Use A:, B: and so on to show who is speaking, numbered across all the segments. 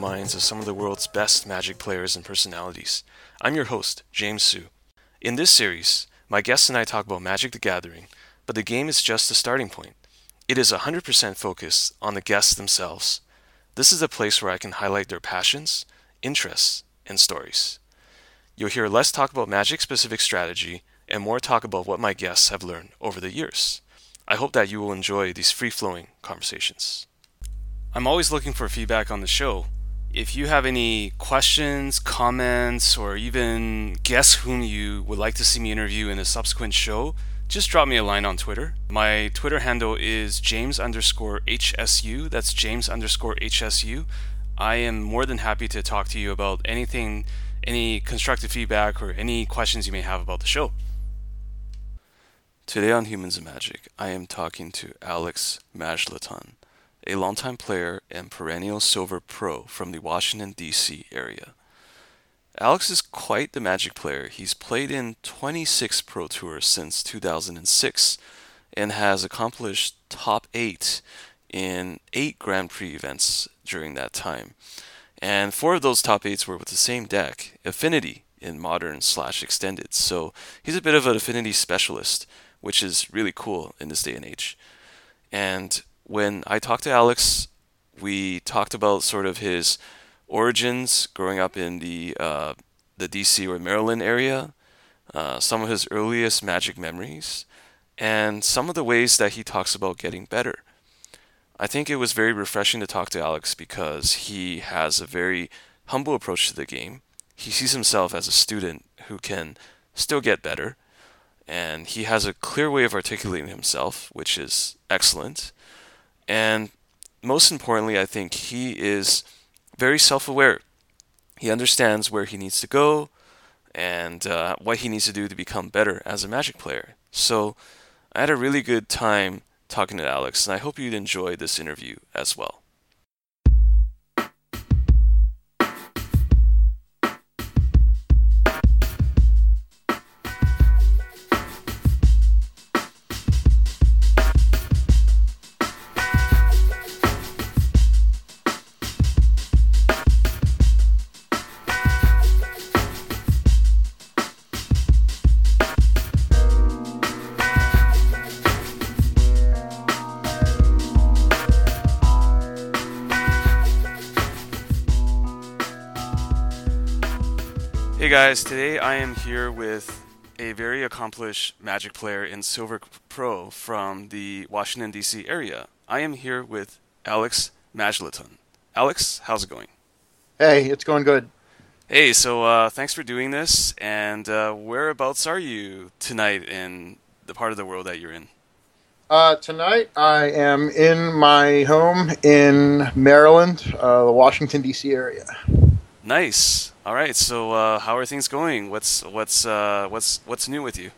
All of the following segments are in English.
A: minds of some of the world's best Magic players and personalities. I'm your host, James Hsu. In this series, my guests and I talk about Magic the Gathering, but the game is just a starting point. It is 100% focused on the guests themselves. This is a place where I can highlight their passions, interests, and stories. You'll hear less talk about Magic specific strategy and more talk about what my guests have learned over the years. I hope that you will enjoy these free flowing conversations. I'm always looking for feedback on the show. If you have any questions, comments, or even guess whom you would like to see me interview in a subsequent show, just drop me a line on Twitter. My Twitter handle is James underscore HSU. That's James underscore HSU. I am more than happy to talk to you about anything, any constructive feedback, or any questions you may have about the show. Today on Humans of Magic, I am talking to Alex Majlaton, a longtime player and perennial silver pro from the Washington, D.C. area. Alex is quite the Magic player. He's played in 26 Pro Tours since 2006 and has accomplished top 8 in 8 Grand Prix events during that time. And four of those top 8s were with the same deck, Affinity, in modern slash extended. So he's a bit of an affinity specialist which is really cool in this day and age. And when I talked to Alex, we talked about sort of his origins growing up in the uh, the DC or Maryland area, uh, some of his earliest magic memories, and some of the ways that he talks about getting better. I think it was very refreshing to talk to Alex because he has a very humble approach to the game. He sees himself as a student who can still get better and he has a clear way of articulating himself, which is excellent. And most importantly, I think he is very self aware. He understands where he needs to go and uh, what he needs to do to become better as a Magic player. So I had a really good time talking to Alex, and I hope you'd enjoy this interview as well. Guys, today I am here with a very accomplished Magic player in Silver Pro from the Washington, D.C. area. I am here with Alex Majlaton. Alex, how's it going?
B: Hey, it's going good.
A: Hey, so uh, thanks for doing this. And uh, whereabouts are you tonight in the part of the world that you're in?
B: Uh, tonight I am in my home in Maryland, uh, the Washington, D.C. area.
A: Nice. All right. So, uh, how are things going? What's what's uh, what's what's new with you?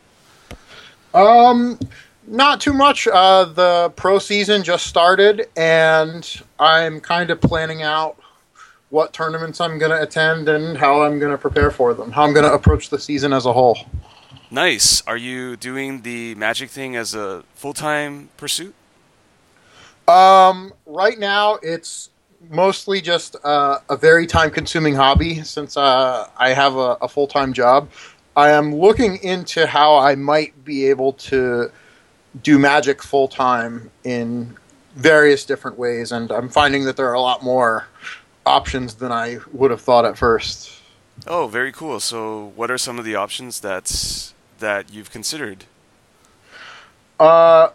B: Um, not too much. Uh, the pro season just started, and I'm kind of planning out what tournaments I'm going to attend and how I'm going to prepare for them. How I'm going to approach the season as a whole.
A: Nice. Are you doing the magic thing as a full time pursuit?
B: Um, right now it's mostly just uh, a very time consuming hobby since uh, I have a, a full time job. I am looking into how I might be able to do magic full time in various different ways, and I'm finding that there are a lot more options than I would have thought at first.
A: Oh, very cool. So, what are some of the options that that you've considered?
B: Uh,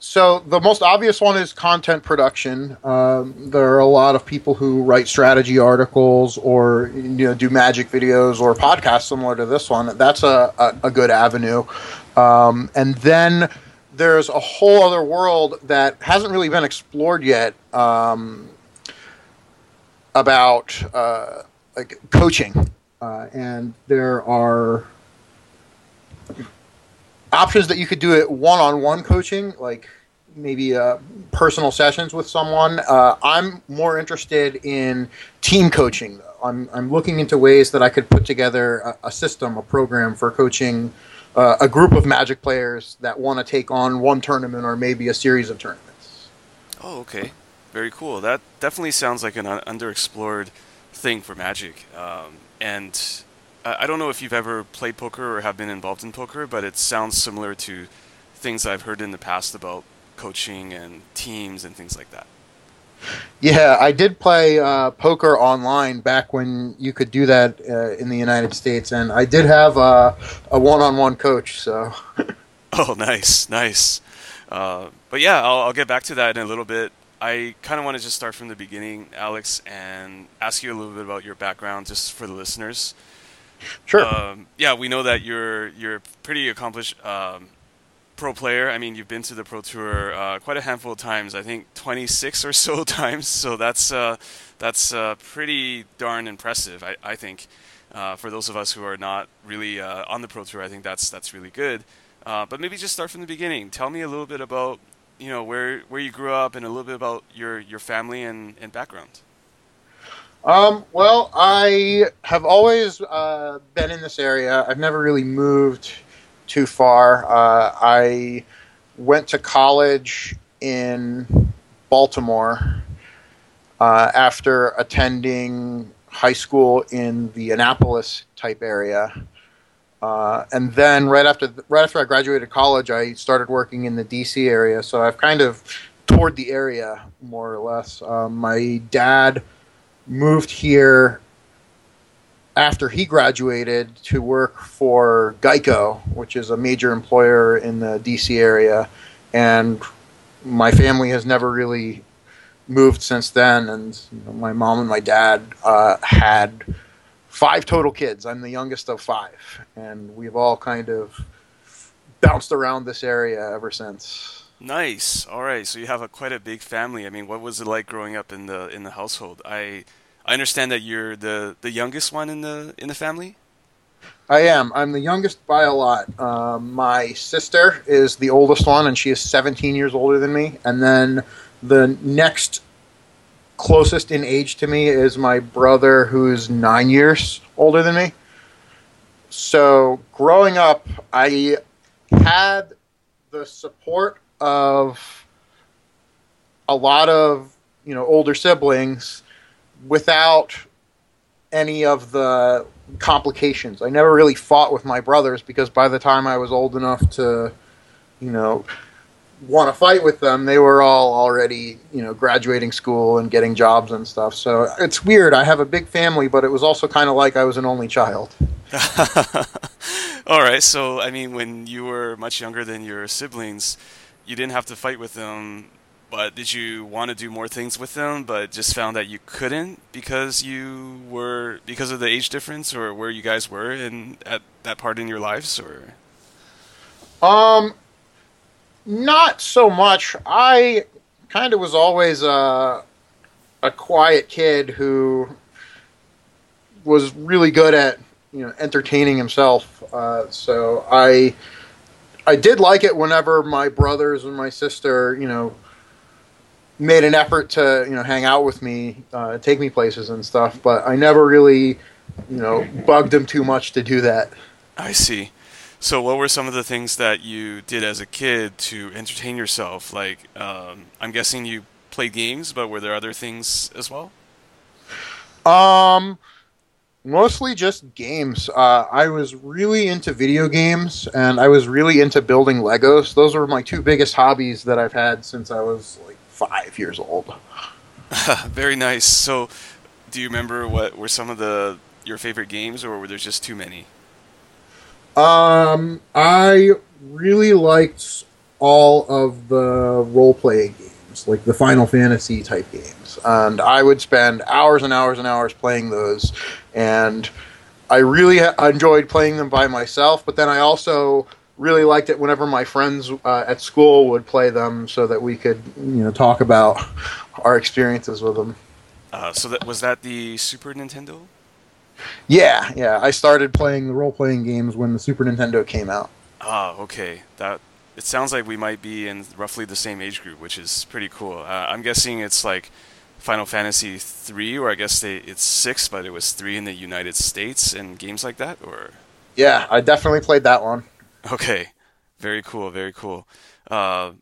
B: so the most obvious one is content production. Um, there are a lot of people who write strategy articles or you know do magic videos or podcasts similar to this one. That's a, a, a good avenue. Um, and then there's a whole other world that hasn't really been explored yet um, about uh, like coaching, uh, and there are options that you could do it one-on-one coaching, like maybe uh, personal sessions with someone. Uh, I'm more interested in team coaching. I'm, I'm looking into ways that I could put together a, a system, a program for coaching uh, a group of Magic players that want to take on one tournament or maybe a series of tournaments.
A: Oh, okay. Very cool. That definitely sounds like an underexplored thing for Magic. Um, and I don't know if you've ever played poker or have been involved in poker, but it sounds similar to things I've heard in the past about coaching and teams and things like that.
B: Yeah, I did play uh, poker online back when you could do that uh, in the United States, and I did have uh, a one-on-one coach. So,
A: Oh, nice, nice. Uh, but yeah, I'll, I'll get back to that in a little bit. I kind of want to just start from the beginning, Alex, and ask you a little bit about your background, just for the listeners.
B: Sure.
A: Um, yeah, we know that you're you're a pretty accomplished um, pro player. I mean, you've been to the pro tour uh, quite a handful of times. I think 26 or so times. So that's uh, that's uh, pretty darn impressive. I, I think uh, for those of us who are not really uh, on the pro tour, I think that's that's really good. Uh, but maybe just start from the beginning. Tell me a little bit about you know where where you grew up and a little bit about your your family and, and background.
B: Um, well, I have always uh, been in this area. I've never really moved too far. Uh, I went to college in Baltimore uh, after attending high school in the Annapolis type area. Uh, and then right after right after I graduated college, I started working in the DC area. So I've kind of toured the area more or less. Um, my dad moved here after he graduated to work for Geico, which is a major employer in the DC area, and my family has never really moved since then. And you know, my mom and my dad uh, had five total kids. I'm the youngest of five, and we've all kind of bounced around this area ever since.
A: Nice. All right. So you have a quite a big family. I mean, what was it like growing up in the in the household? I I understand that you're the the youngest one in the in the family.
B: I am. I'm the youngest by a lot. Um, my sister is the oldest one, and she is 17 years older than me. And then the next closest in age to me is my brother, who's nine years older than me. So growing up, I had the support of a lot of you know older siblings without any of the complications. I never really fought with my brothers because by the time I was old enough to, you know, want to fight with them, they were all already, you know, graduating school and getting jobs and stuff. So it's weird. I have a big family, but it was also kind of like I was an only child.
A: All right. So I mean, when you were much younger than your siblings, you didn't have to fight with them. But did you want to do more things with them, but just found that you couldn't because you were because of the age difference or where you guys were in at that part in your lives, or
B: Um, not so much. I kind of was always a, a quiet kid who was really good at you know entertaining himself. Uh, so I I did like it whenever my brothers and my sister you know made an effort to you know hang out with me, uh, take me places and stuff. But I never really you know bugged them too much to do that.
A: I see. So, what were some of the things that you did as a kid to entertain yourself? Like, um, I'm guessing you played games, but were there other things as well?
B: Um, mostly just games. Uh, I was really into video games, and I was really into building Legos. Those were my two biggest hobbies that I've had since I was like five years old.
A: Very nice. So, do you remember what were some of the your favorite games, or were there just too many?
B: Um, I really liked all of the role playing games, like the Final Fantasy type games, and I would spend hours and hours and hours playing those, and I really enjoyed playing them by myself. But then I also really liked it whenever my friends uh, at school would play them, so that we could, you know, talk about our experiences with them.
A: Uh, so that was that the Super Nintendo?
B: Yeah, yeah. I started playing the role playing games when the Super Nintendo came out.
A: Ah, okay. That it sounds like we might be in roughly the same age group, which is pretty cool. Uh, I'm guessing it's like Final Fantasy three, or I guess they, it's six, but it was three in the United States and games like that, or
B: Yeah, I definitely played that one.
A: okay, very cool, very cool. Uh,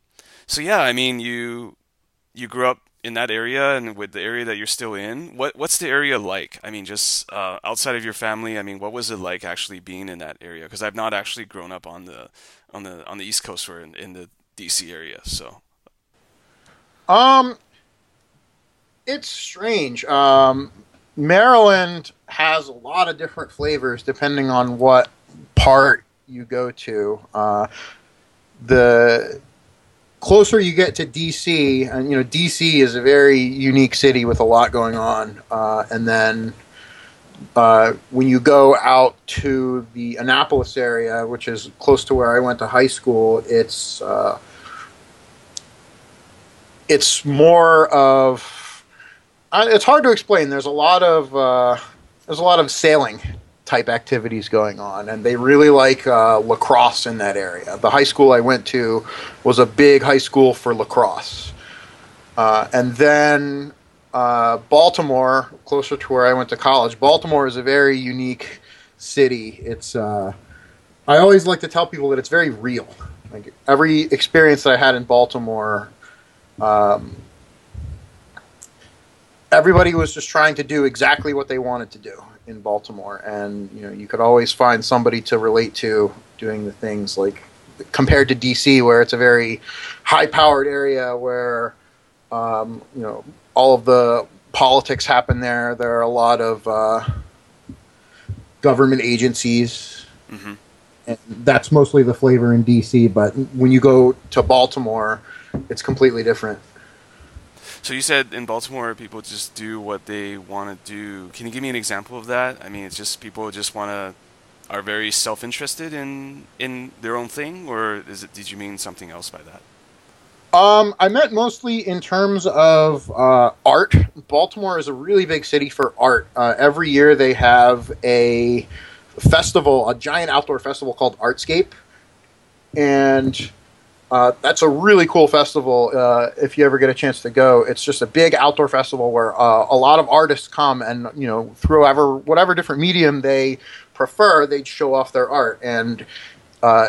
A: so yeah, I mean, you you grew up in that area and with the area that you're still in, what what's the area like? I mean, just uh, outside of your family. I mean, what was it like actually being in that area? Because I've not actually grown up on the on the on the East Coast or in, in the DC area. So,
B: um, it's strange. Um, Maryland has a lot of different flavors depending on what part you go to. Uh, the closer you get to DC, and you know DC is a very unique city with a lot going on, uh, and then uh, when you go out to the Annapolis area, which is close to where I went to high school, it's uh, it's more of it's hard to explain. There's a lot of uh, there's a lot of sailing type activities going on, and they really like uh, lacrosse in that area. The high school I went to was a big high school for lacrosse, uh, and then uh, Baltimore, closer to where I went to college. Baltimore is a very unique city. It's uh, I always like to tell people that it's very real. Like every experience that I had in Baltimore. Um, everybody was just trying to do exactly what they wanted to do in Baltimore, and you know you could always find somebody to relate to doing the things like compared to DC, where it's a very high-powered area where um, you know all of the politics happen there. There are a lot of uh, government agencies. Mm-hmm. And that's mostly the flavor in DC, but when you go to Baltimore, it's completely different.
A: So you said in Baltimore, people just do what they want to do. Can you give me an example of that? I mean, it's just people just want to are very self-interested in in their own thing, or is it? Did you mean something else by that?
B: Um, I meant mostly in terms of uh, art. Baltimore is a really big city for art. Uh, every year they have a festival, a giant outdoor festival called Artscape, and uh, that's a really cool festival. Uh, if you ever get a chance to go, it's just a big outdoor festival where uh, a lot of artists come and you know through whatever whatever different medium they prefer, they'd show off their art, and uh,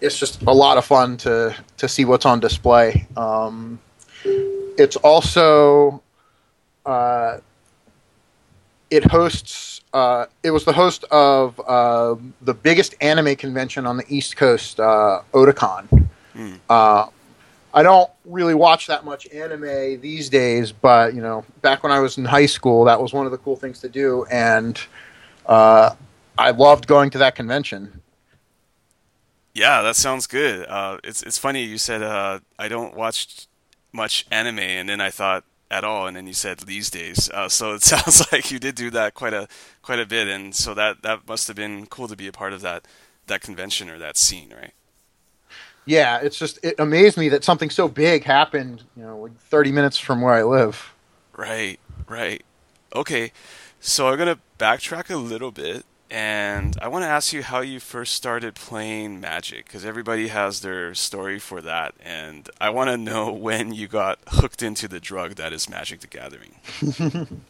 B: it's just a lot of fun to to see what's on display. Um, it's also uh, it hosts. Uh, it was the host of the biggest anime convention on the East Coast, Otakon Mm. Uh, I don't really watch that much anime these days, but you know, back when I was in high school, that was one of the cool things to do, and uh, I loved going to that convention.
A: Yeah, that sounds good. Uh, it's it's funny you said uh, I don't watch much anime, and then I thought at all, and then you said these days. Uh, so it sounds like you did do that quite a quite a bit, and so that that must have been cool to be a part of that that convention or that scene, right?
B: Yeah, it's just it amazed me that something so big happened, you know, like 30 minutes from where I live.
A: Right, right. Okay, so I'm gonna backtrack a little bit, and I want to ask you how you first started playing Magic, because everybody has their story for that, and I want to know when you got hooked into the drug that is Magic: The Gathering.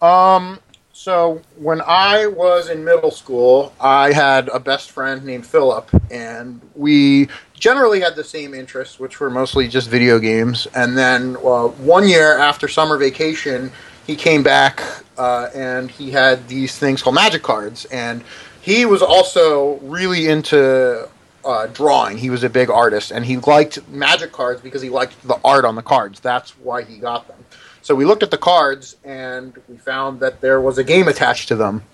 B: um, so when I was in middle school, I had a best friend named Philip, and we generally had the same interests, which were mostly just video games. And then uh, one year after summer vacation, he came back uh, and he had these things called magic cards, and he was also really into uh, drawing. He was a big artist, and he liked magic cards because he liked the art on the cards. That's why he got them. So we looked at the cards and we found that there was a game attached to them.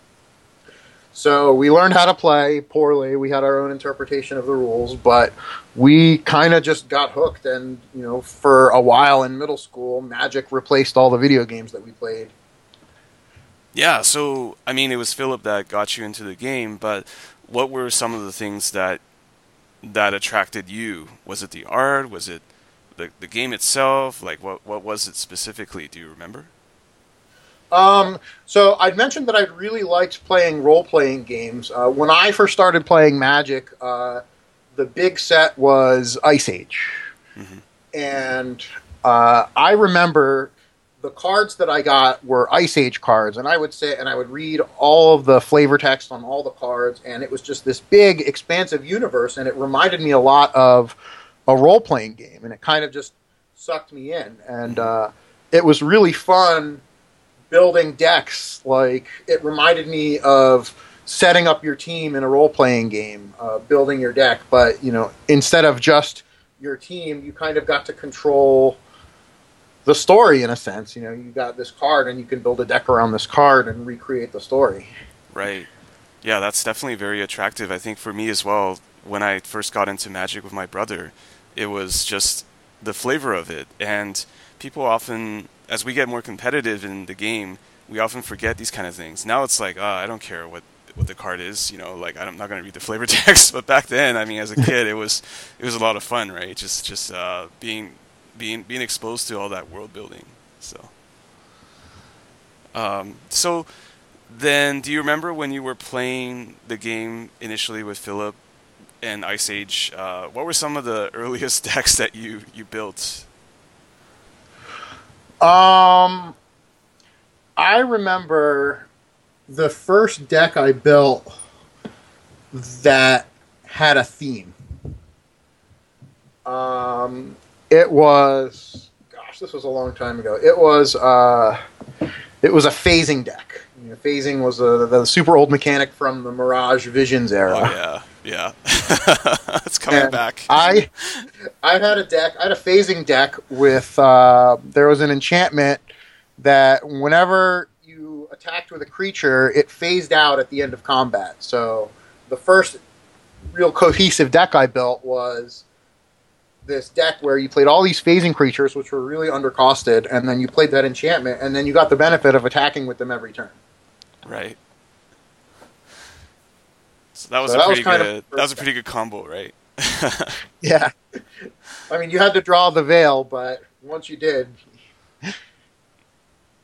B: So we learned how to play poorly. We had our own interpretation of the rules, but we kind of just got hooked. And, you know, for a while in middle school, Magic replaced all the video games that we played.
A: Yeah, so, I mean, it was Philip that got you into the game, but what were some of the things that that attracted you? Was it the art? Was it the the game itself? Like what what was it specifically? Do you remember?
B: Um, so I'd mentioned that I really liked playing role playing games. Uh, when I first started playing Magic, uh, the big set was Ice Age, mm-hmm. and uh, I remember the cards that I got were Ice Age cards, and I would sit and I would read all of the flavor text on all the cards, and it was just this big, expansive universe, and it reminded me a lot of a role playing game, and it kind of just sucked me in, and uh, it was really fun building decks. Like it reminded me of setting up your team in a role playing game, uh, building your deck. But you know, instead of just your team, you kind of got to control the story in a sense. You know, you got this card, and you can build a deck around this card and recreate the story.
A: Right. Yeah, that's definitely very attractive. I think for me as well, when I first got into Magic with my brother, it was just the flavor of it. And people often, as we get more competitive in the game, we often forget these kind of things. Now it's like, oh, I don't care what what the card is, you know, like I'm not going to read the flavor text. But back then, I mean, as a kid, it was it was a lot of fun, right? Just just uh, being being being exposed to all that world building. So, um, so then, do you remember when you were playing the game initially with Philip and Ice Age? Uh, what were some of the earliest decks that you you built?
B: Um, I remember the first deck I built that had a theme. Um, it was, gosh, this was a long time ago. It was, uh, it was a phasing deck. You know, phasing was a, the super old mechanic from the Mirage Visions era.
A: Oh yeah, yeah, it's coming
B: And
A: back.
B: I, I had a deck. I had a phasing deck with. Uh, there was an enchantment that whenever you attacked with a creature, it phased out at the end of combat. So the first real cohesive deck I built was this deck where you played all these phasing creatures, which were really undercosted, and then you played that enchantment, and then you got the benefit of attacking with them every turn.
A: Right. So that was
B: So
A: a
B: that
A: pretty
B: of
A: good. That was a pretty good combo, right?
B: Yeah. I mean, you had to draw the veil, but once you did,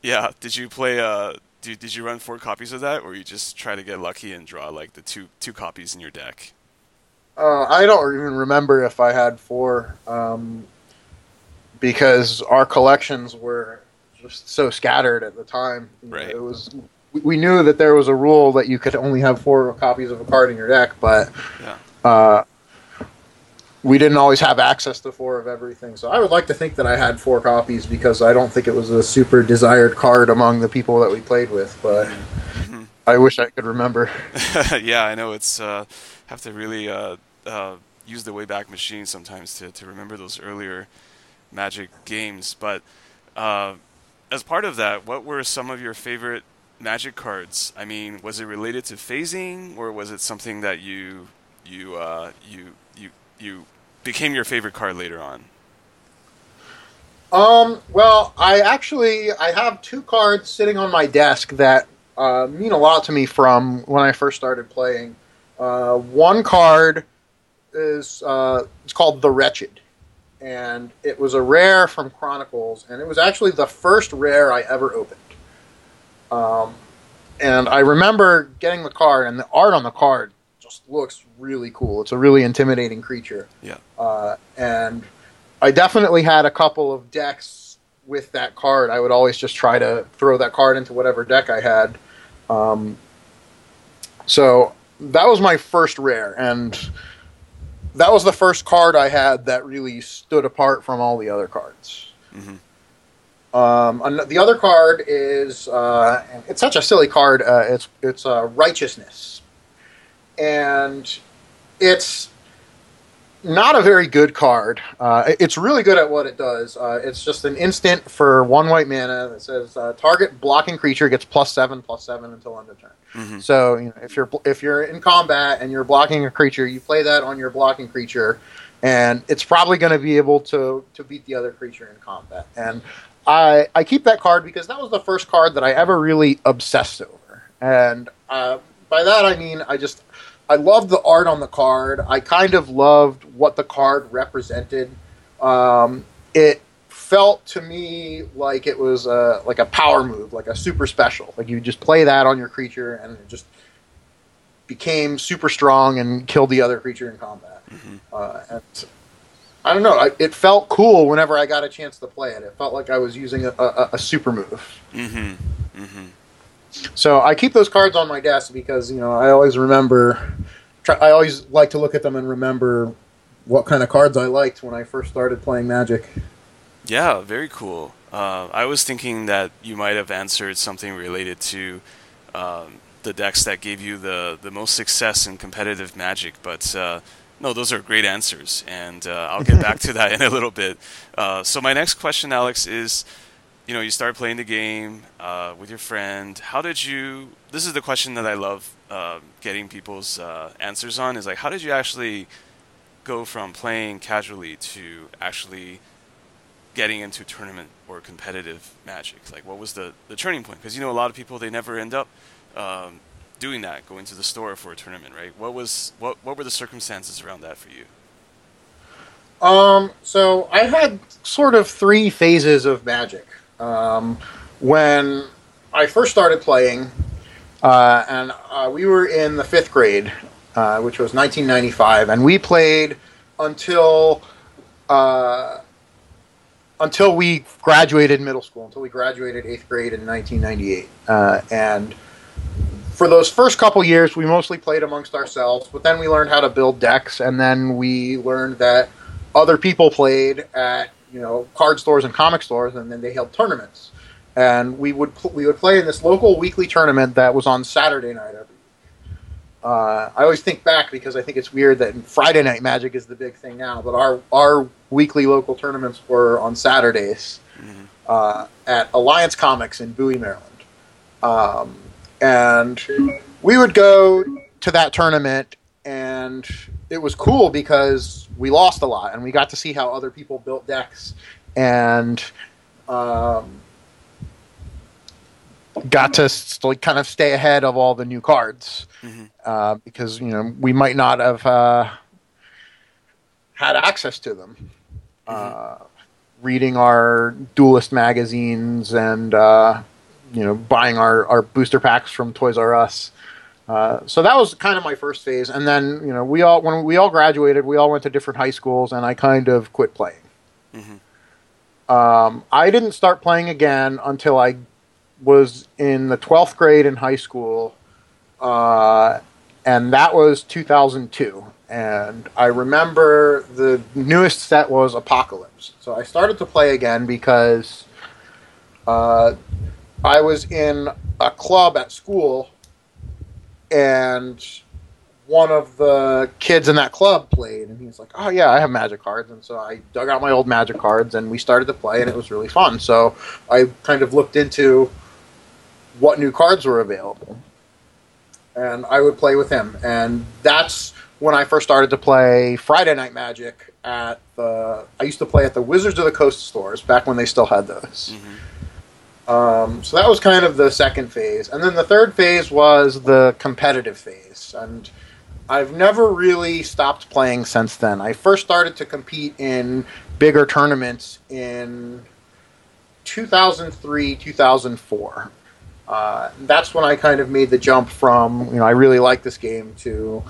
A: yeah. Did you play? Uh, did did you run four copies of that, or you just try to get lucky and draw like the two two copies in your deck?
B: Uh, I don't even remember if I had four, um, because our collections were just so scattered at the time.
A: Right.
B: It was we- knew that there was a rule that you could only have four copies of a card in your deck, but
A: Yeah.
B: uh, we didn't always have access to four of everything. So I would like to think that I had four copies because I don't think it was a super desired card among the people that we played with, but. I wish I could remember.
A: yeah, I know it's uh, have to really uh, uh, use the Wayback Machine sometimes to, to remember those earlier Magic games. But uh, as part of that, what were some of your favorite Magic cards? I mean, was it related to phasing, or was it something that you you uh, you you you became your favorite card later on?
B: Um, well, I actually I have two cards sitting on my desk that uh, mean a lot to me from when I first started playing. Uh, one card is uh, it's called the Wretched, and it was a rare from Chronicles, and it was actually the first rare I ever opened. Um, and I remember getting the card, and the art on the card just looks really cool. It's a really intimidating creature.
A: Yeah.
B: Uh, and I definitely had a couple of decks with that card. I would always just try to throw that card into whatever deck I had. Um, so that was my first rare, and that was the first card I had that really stood apart from all the other cards.
A: hmm
B: Um, the other card is uh, it's such a silly card. Uh, it's it's uh, righteousness, and it's not a very good card. Uh, it's really good at what it does. Uh, it's just an instant for one white mana that says uh, target blocking creature gets plus seven plus seven until end of turn.
A: hmm
B: So you know, if you're if you're in combat and you're blocking a creature, you play that on your blocking creature, and it's probably going to be able to to beat the other creature in combat. And I I keep that card because that was the first card that I ever really obsessed over. And uh, by that I mean I just I loved the art on the card. I kind of loved what the card represented. Um, it felt to me like it was a, like a power move, like a super special. Like you just play that on your creature and it just became super strong and killed the other creature in combat.
A: hmm
B: Uh, and I don't know. I, it felt cool whenever I got a chance to play it. It felt like I was using a, a, a super move.
A: Mm-hmm. Mm-hmm.
B: So I keep those cards on my desk because you know I always remember. Try, I always like to look at them and remember what kind of cards I liked when I first started playing Magic.
A: Yeah, very cool. Uh, I was thinking that you might have answered something related to um, the decks that gave you the, the most success in competitive Magic, but uh, no, those are great answers, and uh, I'll get back to that in a little bit. Uh, so my next question, Alex, is you know you started playing the game uh, with your friend. How did you? This is the question that I love uh, getting people's answers on. Is like how did you actually go from playing casually to actually getting into tournament or competitive magic? Like, what was the, the turning point? Because you know, a lot of people they never end up um, doing that, going to the store for a tournament, right? What was what what were the circumstances around that for you?
B: Um, so I had sort of three phases of magic. Um, when I first started playing, uh, and uh, we were in the fifth grade, uh, which was 1995, and we played until uh, until we graduated middle school, until we graduated eighth grade in 1998. Uh, and for those first couple years, we mostly played amongst ourselves, but then we learned how to build decks, and then we learned that other people played at you know card stores and comic stores, and then they held tournaments. And we would we would play in this local weekly tournament that was on Saturday night every uh, I always think back because I think it's weird that Friday Night Magic is the big thing now, but our our weekly local tournaments were on Saturdays mm-hmm. uh, at Alliance Comics in Bowie, Maryland, um, and we would go to that tournament, and it was cool because we lost a lot, and we got to see how other people built decks, and um, got to like kind of stay ahead of all the new cards mm-hmm. uh, because you know we might not have uh, had access to them. Mm-hmm. Uh, reading our duelist magazines and uh, you know buying our, our booster packs from Toys R Us. Uh, so that was kind of my first phase, and then you know we all when we all graduated, we all went to different high schools, and I kind of quit playing. Mm-hmm. Um, I didn't start playing again until I was in the 12th grade in high school, uh, and that was 2002. And I remember the newest set was Apocalypse. So I started to play again because uh, I was in a club at school, and one of the kids in that club played, and he was like, "Oh yeah, I have magic cards," and so I dug out my old magic cards, and we started to play, and it was really fun. So I kind of looked into what new cards were available. And I would play with him. And that's when I first started to play Friday Night Magic at the. I used to play at the Wizards of the Coast stores back when they still had those. Mm-hmm. Um, so that was kind of the second phase. And then the third phase was the competitive phase. And I've never really stopped playing since then. I first started to compete in bigger tournaments in 2003, 2004. Uh, that's when I kind of made the jump from you know I really like this game to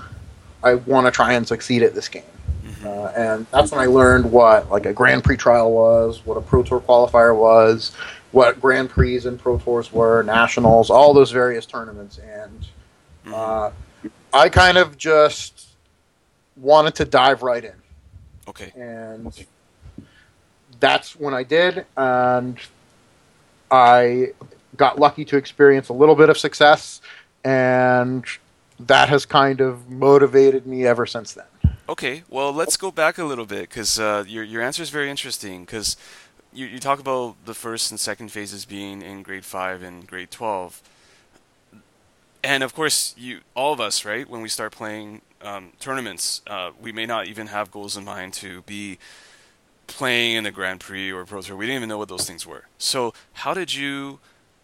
B: I want to try and succeed at this game. Mm-hmm. Uh, and that's when I learned what like a Grand Prix trial was, what a Pro Tour qualifier was, what Grand Prix and Pro Tours were, nationals, all those various tournaments, and mm-hmm. uh, I kind of just wanted to dive right in.
A: Okay.
B: And that's when I did, and I got lucky to experience a little bit of success, and that has kind of motivated me ever since then.
A: Okay, well, let's go back a little bit because uh, your your answer is very interesting. Because you you talk about the first and second phases being in grade five and grade twelve, and of course, you all of us, right? When we start playing um, tournaments, uh, we may not even have goals in mind to be playing in the Grand Prix or Pro Tour. We didn't even know what those things were. So, how did you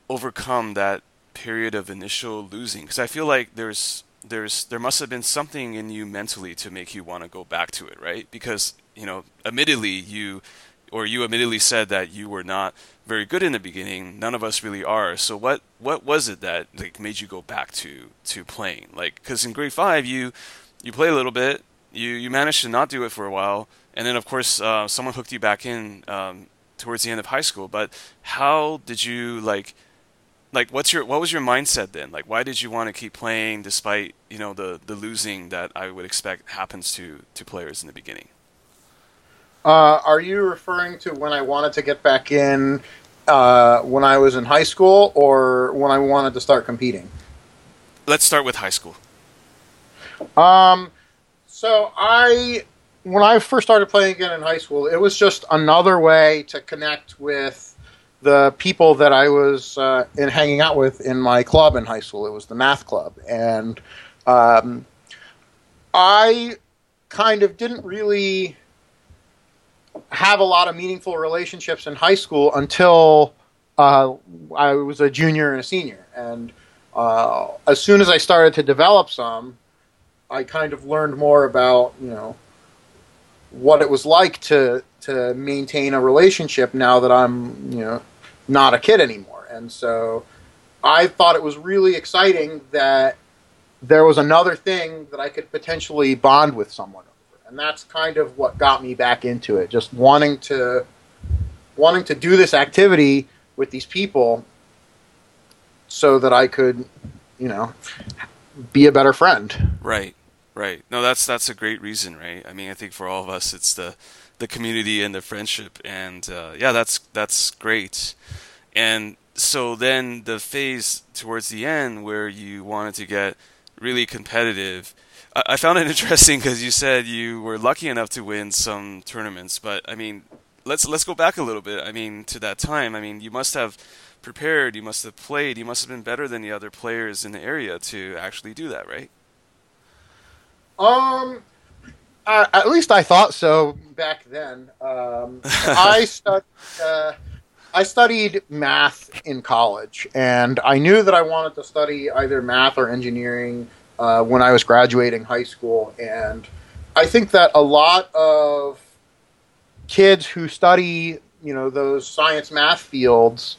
A: overcome that period of initial losing? Because I feel like there's there's there must have been something in you mentally to make you want to go back to it, right? Because you know, admittedly, you or you admittedly said that you were not very good in the beginning. None of us really are. So what what was it that like made you go back to to playing? Like because in grade five you you play a little bit, you you managed to not do it for a while, and then of course uh, someone hooked you back in um, towards the end of high school. But how did you like? like what's your what was your mindset then like why did you want to keep playing despite you know the the losing that i would expect happens to to players in the beginning
B: Uh, are you referring to when I wanted to get back in uh, when I was in high school, or when I wanted to start competing?
A: Let's start with high school.
B: Um, so I, when I first started playing again in high school, it was just another way to connect with the people that I was uh, in hanging out with in my club in high school. It was the math club, and um, I kind of didn't really have a lot of meaningful relationships in high school until uh, I was a junior and a senior, and uh, as soon as I started to develop some, I kind of learned more about you know what it was like to to maintain a relationship now that I'm you know not a kid anymore, and so I thought it was really exciting that there was another thing that I could potentially bond with someone and that's kind of what got me back into it. Just wanting to wanting to do this activity with these people so that I could, you know, be a better friend.
A: Right, right. No, that's that's a great reason, right? I mean, I think for all of us, it's the the community and the friendship, and uh, yeah, that's that's great. And so then the phase towards the end where you wanted to get really competitive. I, I found it interesting because you said you were lucky enough to win some tournaments, but I mean, let's let's go back a little bit. I mean, to that time. I mean, you must have prepared, you must have played, you must have been better than the other players in the area to actually do that, right?
B: Um, uh, at least I thought so back then. Um, I studied. Uh, I studied math in college, and I knew that I wanted to study either math or engineering uh, when I was graduating high school. And I think that a lot of kids who study, you know, those science math fields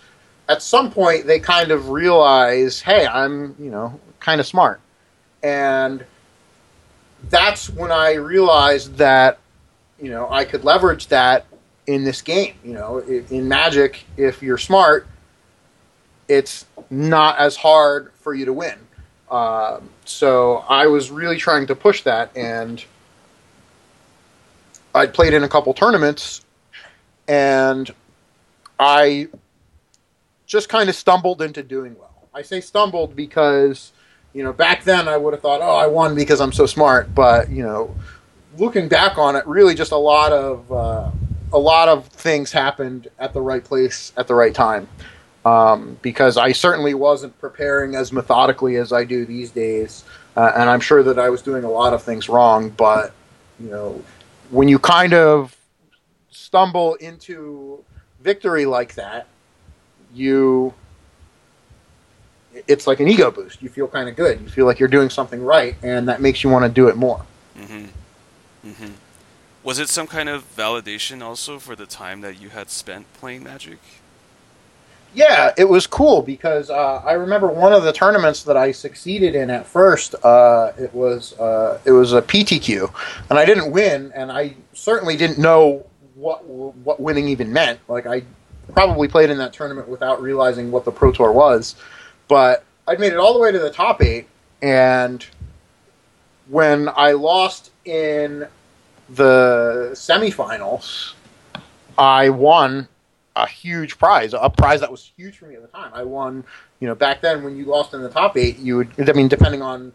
B: at some point they kind of realize, hey, I'm, you know, kind of smart. And that's when I realized that, you know, I could leverage that in this game. You know, in Magic, if you're smart, it's not as hard for you to win. Um, so I was really trying to push that, and I played in a couple tournaments, and I just kind of stumbled into doing well. I say stumbled because, you know, back then I would have thought, oh, I won because I'm so smart. But, you know, looking back on it, really just a lot of, uh, a lot of things happened at the right place at the right time. Um, because I certainly wasn't preparing as methodically as I do these days. Uh, and I'm sure that I was doing a lot of things wrong, but, you know, when you kind of stumble into victory like that, you it's like an ego boost. You feel kind of good. You feel like you're doing something right, and that makes you want to do it more.
A: Mm-hmm. Mm-hmm. Was it some kind of validation also for the time that you had spent playing Magic?
B: Yeah, it was cool because uh, I remember one of the tournaments that I succeeded in at first. Uh, it was uh, it was a PTQ, and I didn't win, and I certainly didn't know what what winning even meant. Like I probably played in that tournament without realizing what the Pro Tour was. But I'd made it all the way to the top eight, and when I lost in the semifinals, I won a huge prize, a prize that was huge for me at the time. I won, you know, back then when you lost in the top eight, you would, I mean, depending on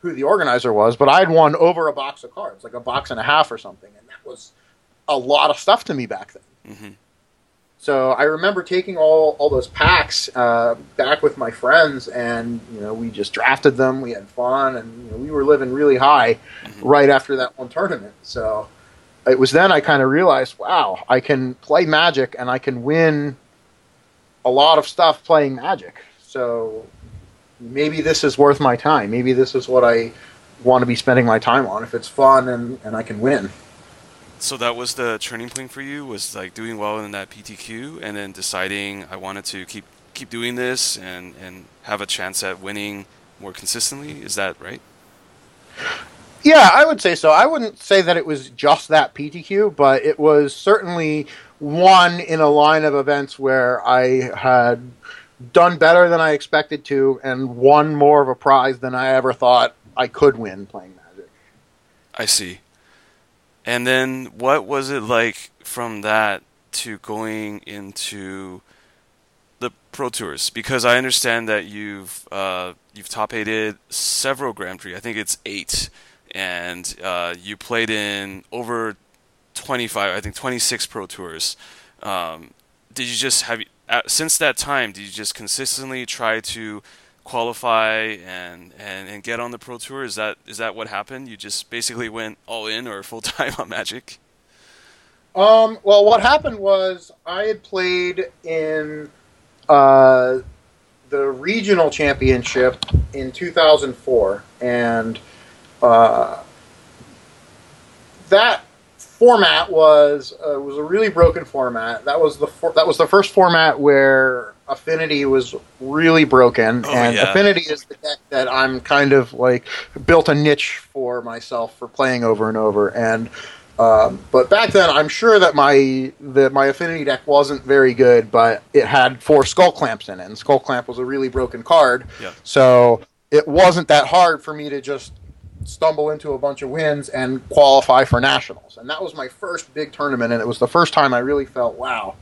B: who the organizer was, but I'd won over a box of cards, like a box and a half or something, and that was a lot of stuff to me back then. Mm-hmm. So I remember taking all, all those packs uh, back with my friends, and you know we just drafted them. We had fun, and you know, we were living really high mm-hmm. right after that one tournament. So it was then I kind of realized, wow, I can play Magic, and I can win a lot of stuff playing Magic. So maybe this is worth my time. Maybe this is what I want to be spending my time on if it's fun and, and I can win
A: so that was the turning point for you was like doing well in that PTQ and then deciding I wanted to keep keep doing this and and have a chance at winning more consistently is that right
B: yeah I would say so I wouldn't say that it was just that PTQ but it was certainly one in a line of events where I had done better than I expected to and won more of a prize than I ever thought I could win playing Magic
A: I see And then what was it like from that to going into the Pro Tours? Because I understand that you've uh, you've top eighted several Grand Prix. I think it's eight, and uh, you played in over twenty five. I think twenty six Pro Tours. Um, did you just have uh, since that time? Did you just consistently try to qualify and, and, and get on the pro tour? Is that is that what happened? You just basically went all in or full time on Magic?
B: Um, well, what happened was I had played in uh, the regional championship in 2004, and uh, that format was uh, was a really broken format. That was the for- that was the first format where Affinity was really broken,
A: Oh,
B: and
A: yeah.
B: Affinity is the deck that I'm kind of like built a niche for myself for playing over and over. And um, but back then, I'm sure that my that my Affinity deck wasn't very good, but it had four Skull Clamps in it, and Skull Clamp was a really broken card.
A: Yeah.
B: So it wasn't that hard for me to just stumble into a bunch of wins and qualify for nationals. And that was my first big tournament, and it was the first time I really felt, wow,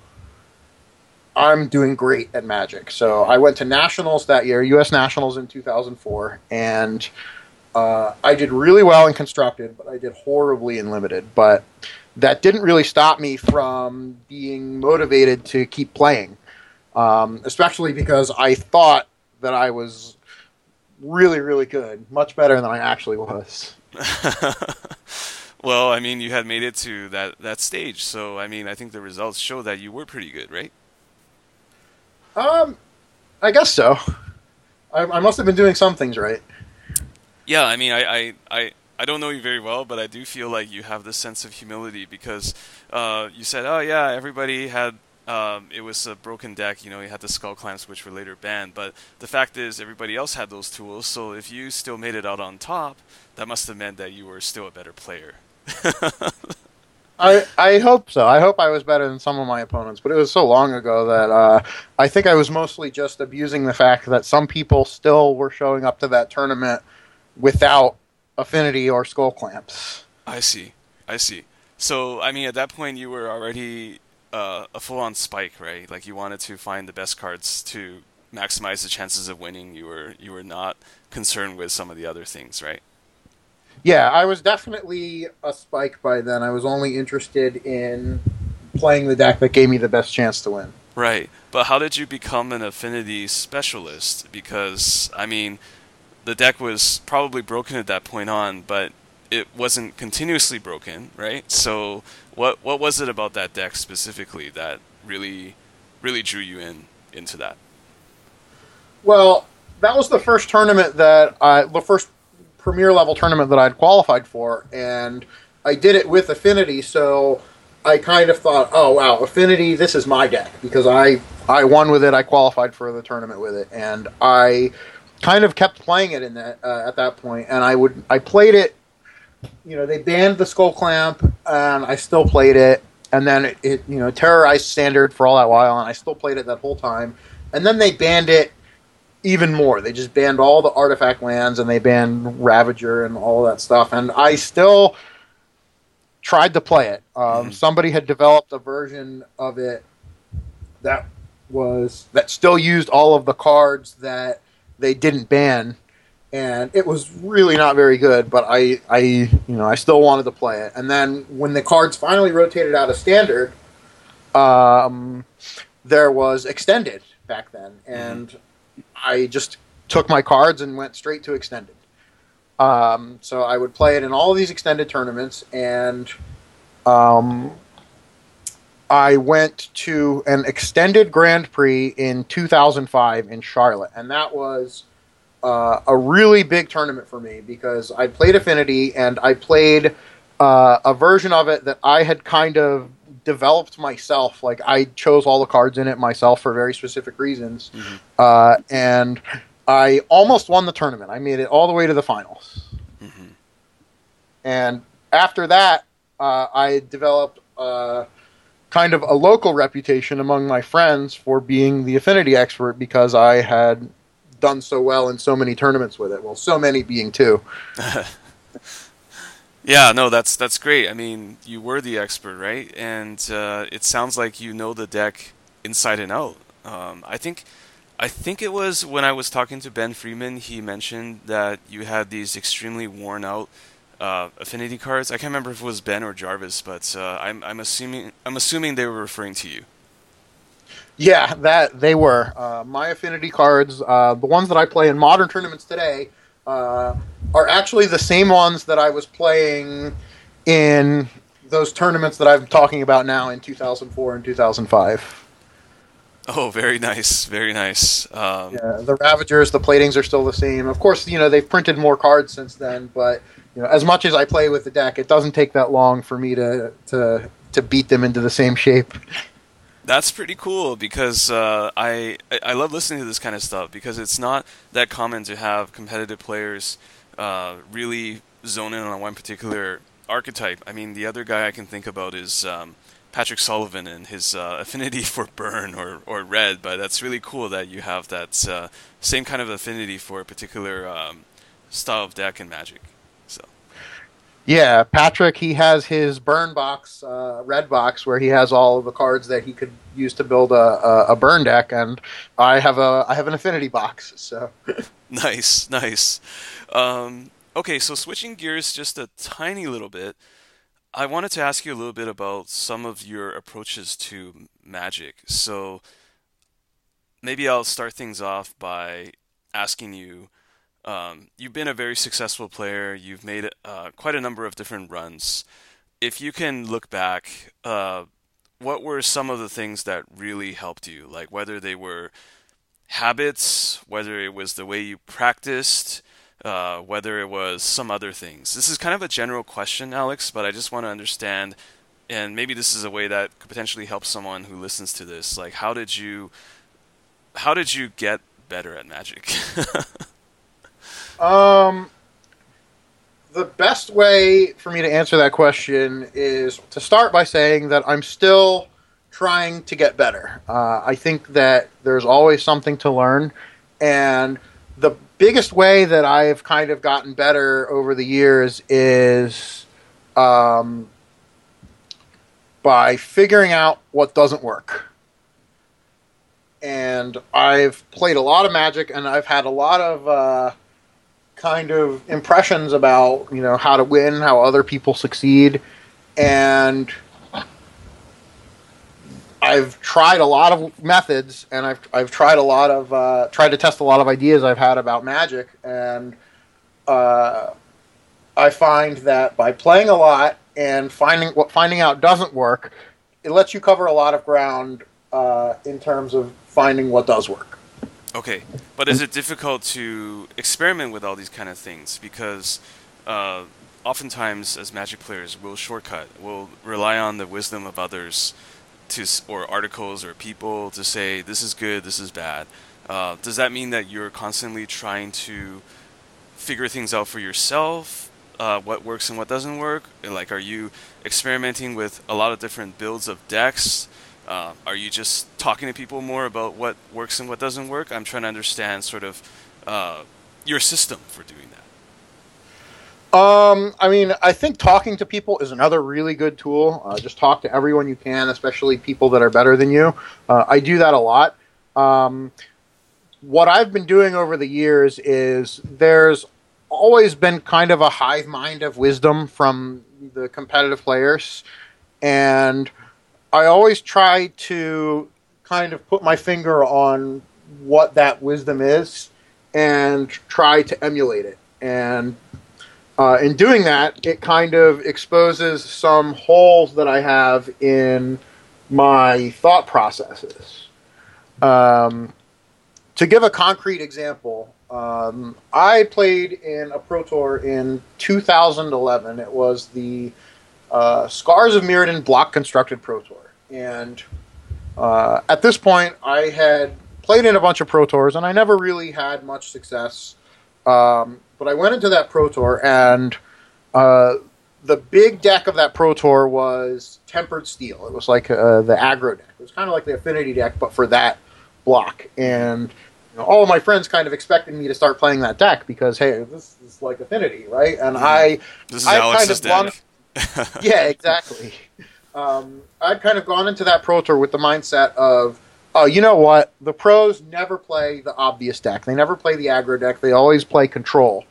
B: I'm doing great at Magic. So I went to nationals that year, U.S. Nationals in 2004, and uh, I did really well in constructed, but I did horribly in limited. But that didn't really stop me from being motivated to keep playing, um, especially because I thought that I was really, really good, much better than I actually was.
A: well, I mean, you had made it to that that stage, so I mean, I think the results show that you were pretty good, right?
B: Um, I guess so. I, I must have been doing some things right.
A: Yeah, I mean, I, I, I, I don't know you very well, but I do feel like you have this sense of humility because uh, you said, oh yeah, everybody had. Um, it was a broken deck, you know. You had the skull clamps, which were later banned. But the fact is, everybody else had those tools. So if you still made it out on top, that must have meant that you were still a better player.
B: I I hope so. I hope I was better than some of my opponents, but it was so long ago that uh, I think I was mostly just abusing the fact that some people still were showing up to that tournament without affinity or skull clamps.
A: I see. I see. So, I mean, at that point, you were already uh, a full-on spike, right? Like you wanted to find the best cards to maximize the chances of winning. You were you were not concerned with some of the other things, right?
B: Yeah, I was definitely a spike by then. I was only interested in playing the deck that gave me the best chance to win.
A: Right. But how did you become an affinity specialist? Because I mean, the deck was probably broken at that point on, but it wasn't continuously broken, right? So, what what was it about that deck specifically that really really drew you in into that?
B: Well, that was the first tournament that I, the first premier level tournament that I'd qualified for, and I did it with Affinity. So I kind of thought, oh wow, Affinity, this is my deck because I I won with it. I qualified for the tournament with it, and I kind of kept playing it in that uh, at that point. And I would I played it. You know, they banned the skull clamp, and I still played it. And then it, it you know terrorized standard for all that while, and I still played it that whole time. And then they banned it even more. They just banned all the artifact lands and they banned Ravager and all that stuff. And I still tried to play it. Um,
A: Mhm.
B: Somebody had developed a version of it that was that still used all of the cards that they didn't ban, and it was really not very good. But I, I, you know, I still wanted to play it. And then when the cards finally rotated out of standard, um, there was extended back then, and I just took my cards and went straight to extended. Um, so I would play it in all of these extended tournaments, and um, I went to an extended Grand Prix in 2005 in Charlotte, and that was uh, a really big tournament for me because I played Affinity and I played uh, a version of it that I had kind of developed myself. Like I chose all the cards in it myself for very specific reasons,
A: Mhm.
B: uh, and I almost won the tournament. I made it all the way to the finals,
A: hmm
B: and after that, uh, I developed uh, kind of a local reputation among my friends for being the affinity expert because I had done so well in so many tournaments with it. Well, so many being two.
A: Yeah, no, that's that's great. I mean, you were the expert, right? And uh, it sounds like you know the deck inside and out. Um, I think, I think it was when I was talking to Ben Freeman. He mentioned that you had these extremely worn out uh, affinity cards. I can't remember if it was Ben or Jarvis, but uh, I'm I'm assuming I'm assuming they were referring to you.
B: Yeah, that they were uh, my affinity cards. Uh, the ones that I play in modern tournaments today uh, are actually the same ones that I was playing in those tournaments that I'm talking about now in 2004 and 2005.
A: Oh, very nice, very nice.
B: Um, yeah, the Ravagers, the platings are still the same. Of course, you know they've printed more cards since then, but you know, as much as I play with the deck, it doesn't take that long for me to to to beat them into the same shape.
A: That's pretty cool because uh, I I love listening to this kind of stuff because it's not that common to have competitive players uh, really zone in on one particular archetype. I mean, the other guy I can think about is um, Patrick Sullivan and his uh, affinity for burn or, or red, but that's really cool that you have that uh, same kind of affinity for a particular um, style of deck in Magic.
B: Yeah, Patrick, he has his burn box, uh, red box, where he has all of the cards that he could use to build a, a, a burn deck, and I have a I have an affinity box. So
A: nice, nice. Um, okay, so switching gears just a tiny little bit, I wanted to ask you a little bit about some of your approaches to magic. So maybe I'll start things off by asking you um, you've been a very successful player. You've made uh, quite a number of different runs. If you can look back, uh, what were some of the things that really helped you? Like whether they were habits, whether it was the way you practiced, uh, whether it was some other things. This is kind of a general question, Alex, but I just want to understand, and maybe this is a way that could potentially help someone who listens to this. Like, how did you, how did you get better at magic?
B: Um, the best way for me to answer that question is to start by saying that I'm still trying to get better. Uh, I think that there's always something to learn, and the biggest way that I've kind of gotten better over the years is um, by figuring out what doesn't work. And I've played a lot of Magic, and I've had a lot of uh, kind of impressions about you know how to win, how other people succeed, and I've tried a lot of methods, and I've I've tried a lot of uh, tried to test a lot of ideas I've had about magic, and uh, I find that by playing a lot and finding what finding out doesn't work, it lets you cover a lot of ground uh, in terms of finding what does work.
A: Okay, but is it difficult to experiment with all these kind of things? Because uh, oftentimes, as Magic players, we'll shortcut. We'll rely on the wisdom of others, to or articles or people to say this is good, this is bad. Uh, does that mean that you're constantly trying to figure things out for yourself? Uh, what works and what doesn't work? Like, are you experimenting with a lot of different builds of decks? Uh, are you just talking to people more about what works and what doesn't work? I'm trying to understand sort of uh, your system for doing that.
B: Um, I mean, I think talking to people is another really good tool. Uh, just talk to everyone you can, especially people that are better than you. Uh, I do that a lot. Um, what I've been doing over the years is there's always been kind of a hive mind of wisdom from the competitive players, and I always try to kind of put my finger on what that wisdom is and try to emulate it. And uh, in doing that, it kind of exposes some holes that I have in my thought processes. Um, to give a concrete example, um, I played in a Pro Tour in 2011. It was the uh, Scars of Mirrodin block constructed Pro Tour. And uh, at this point, I had played in a bunch of Pro Tours, and I never really had much success. Um, but I went into that Pro Tour, and uh, the big deck of that Pro Tour was Tempered Steel. It was like uh, the aggro deck. It was kind of like the Affinity deck, but for that block. And you know, all of my friends kind of expected me to start playing that deck because hey, this is like Affinity, right? And
A: Mhm.
B: I
A: This is
B: I've
A: Alex's
B: kind of
A: deck.
B: yeah, exactly. Um, I'd kind of gone into that pro tour with the mindset of, oh, you know what? The pros never play the obvious deck. They never play the aggro deck. They always play control.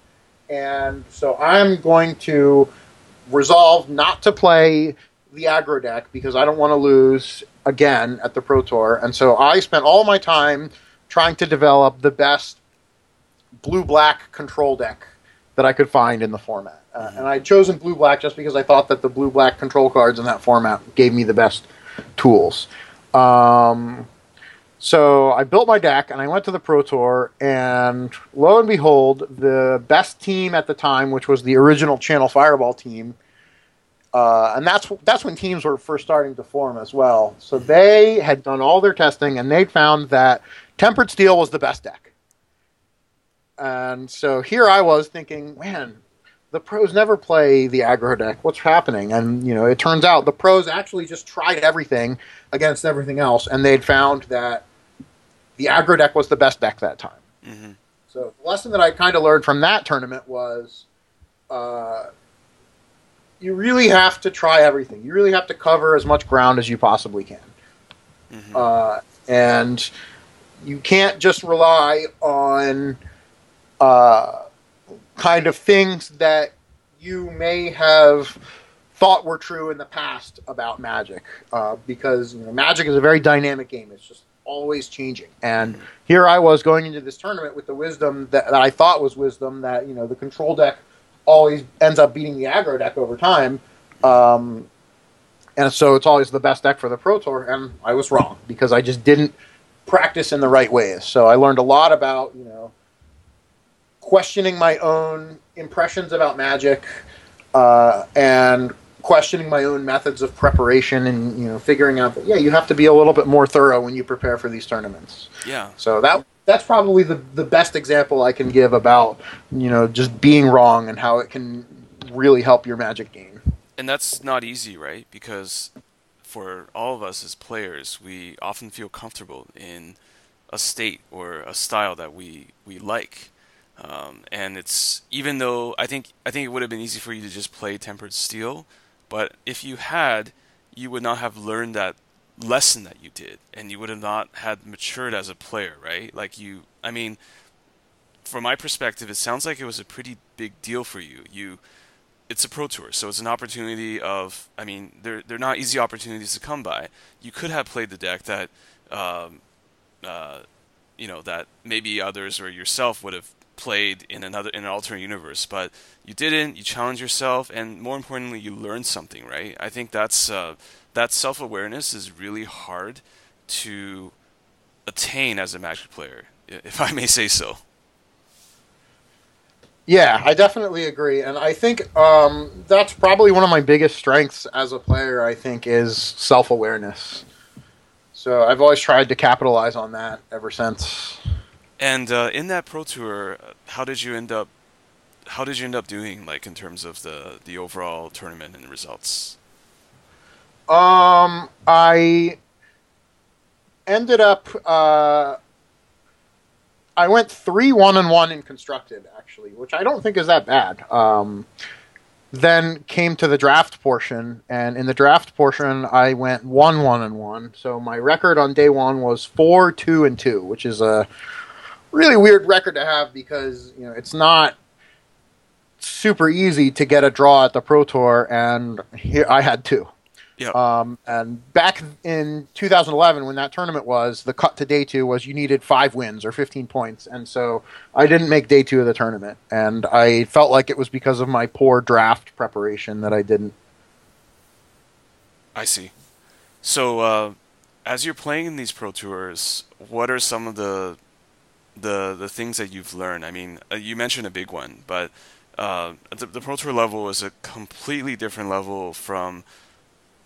B: And so I'm going to resolve not to play the aggro deck because I don't want to lose again at the pro tour. And so I spent all my time trying to develop the best blue black control deck that I could find in the format. Uh, and I'd chosen blue black just because I thought that the blue black control cards in that format gave me the best tools. Um, so I built my deck and I went to the Pro Tour, and lo and behold, the best team at the time, which was the original Channel Fireball team, uh, and that's that's when teams were first starting to form as well. So they had done all their testing, and they'd found that Tempered Steel was the best deck. And so here I was thinking, man, the pros never play the aggro deck. What's happening? And you know, it turns out the pros actually just tried everything against everything else, and they'd found that the aggro deck was the best deck that time.
A: Mhm.
B: So the lesson that I kind of learned from that tournament was, uh, you really have to try everything. You really have to cover as much ground as you possibly can,
A: Mhm.
B: uh, and you can't just rely on uh, kind of things that you may have thought were true in the past about Magic, uh, because you know, Magic is a very dynamic game. It's just always changing. And here I was going into this tournament with the wisdom that, that I thought was wisdom that you know the control deck always ends up beating the aggro deck over time. Um, and so it's always the best deck for the Pro Tour, and I was wrong because I just didn't practice in the right ways. So I learned a lot about you know questioning my own impressions about Magic, uh, and questioning my own methods of preparation, and you know figuring out that yeah, you have to be a little bit more thorough when you prepare for these tournaments.
A: Yeah.
B: So that that's probably the the best example I can give about you know just being wrong and how it can really help your Magic game.
A: And that's not easy, right? Because for all of us as players, we often feel comfortable in a state or a style that we we like. Um, and it's even though I think I think it would have been easy for you to just play tempered steel, but if you had, you would not have learned that lesson that you did, and you would have not had matured as a player, right? Like you, I mean, from my perspective, it sounds like it was a pretty big deal for you. You it's a pro tour, so it's an opportunity of. I mean, they're they're not easy opportunities to come by. You could have played the deck that, um, uh, you know, that maybe others or yourself would have played in another in an alternate universe, but you didn't. You challenged yourself, and more importantly, you learned something. Right? I think that's uh, that self awareness is really hard to attain as a Magic player, if I may say so.
B: Yeah, I definitely agree, and I think um, that's probably one of my biggest strengths as a player. I think is self awareness. So I've always tried to capitalize on that ever since.
A: And uh, in that pro tour, uh, how did you end up? How did you end up doing, like in terms of the the overall tournament and results?
B: Um, I ended up. Uh, I went three one and one in constructed actually, which I don't think is that bad. Um, then came to the draft portion, and in the draft portion, I went one one and one. So my record on day one was four two and two, which is a really weird record to have because you know it's not super easy to get a draw at the pro tour, and here I had two.
A: Yeah.
B: Um, and back in 2011, when that tournament was, the cut to day two was you needed five wins or 15 points. And so I didn't make day two of the tournament. And I felt like it was because of my poor draft preparation that I didn't.
A: I see. So, uh, as you're playing in these pro tours, what are some of the the the things that you've learned? I mean, uh, you mentioned a big one, but uh, the, the pro tour level is a completely different level from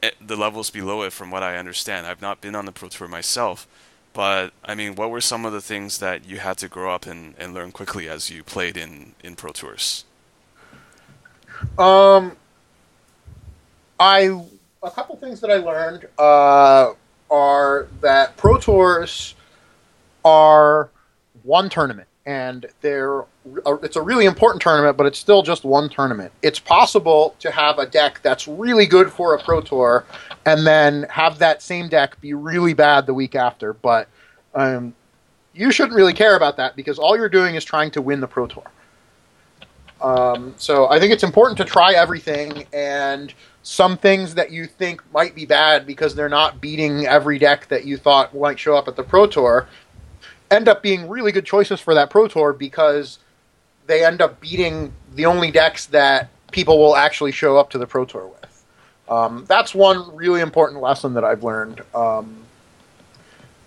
A: eh, the levels below it. From what I understand, I've not been on the pro tour myself, but I mean, what were some of the things that you had to grow up and, and learn quickly as you played in in pro tours?
B: Um, I a couple things that I learned uh, are that pro tours are one tournament, and they're it's a really important tournament, but it's still just one tournament. It's possible to have a deck that's really good for a pro tour, and then have that same deck be really bad the week after. But um, you shouldn't really care about that because all you're doing is trying to win the pro tour. Um, so I think it's important to try everything, and some things that you think might be bad because they're not beating every deck that you thought might show up at the pro tour end up being really good choices for that pro tour because they end up beating the only decks that people will actually show up to the pro tour with. Um, that's one really important lesson that I've learned. Um,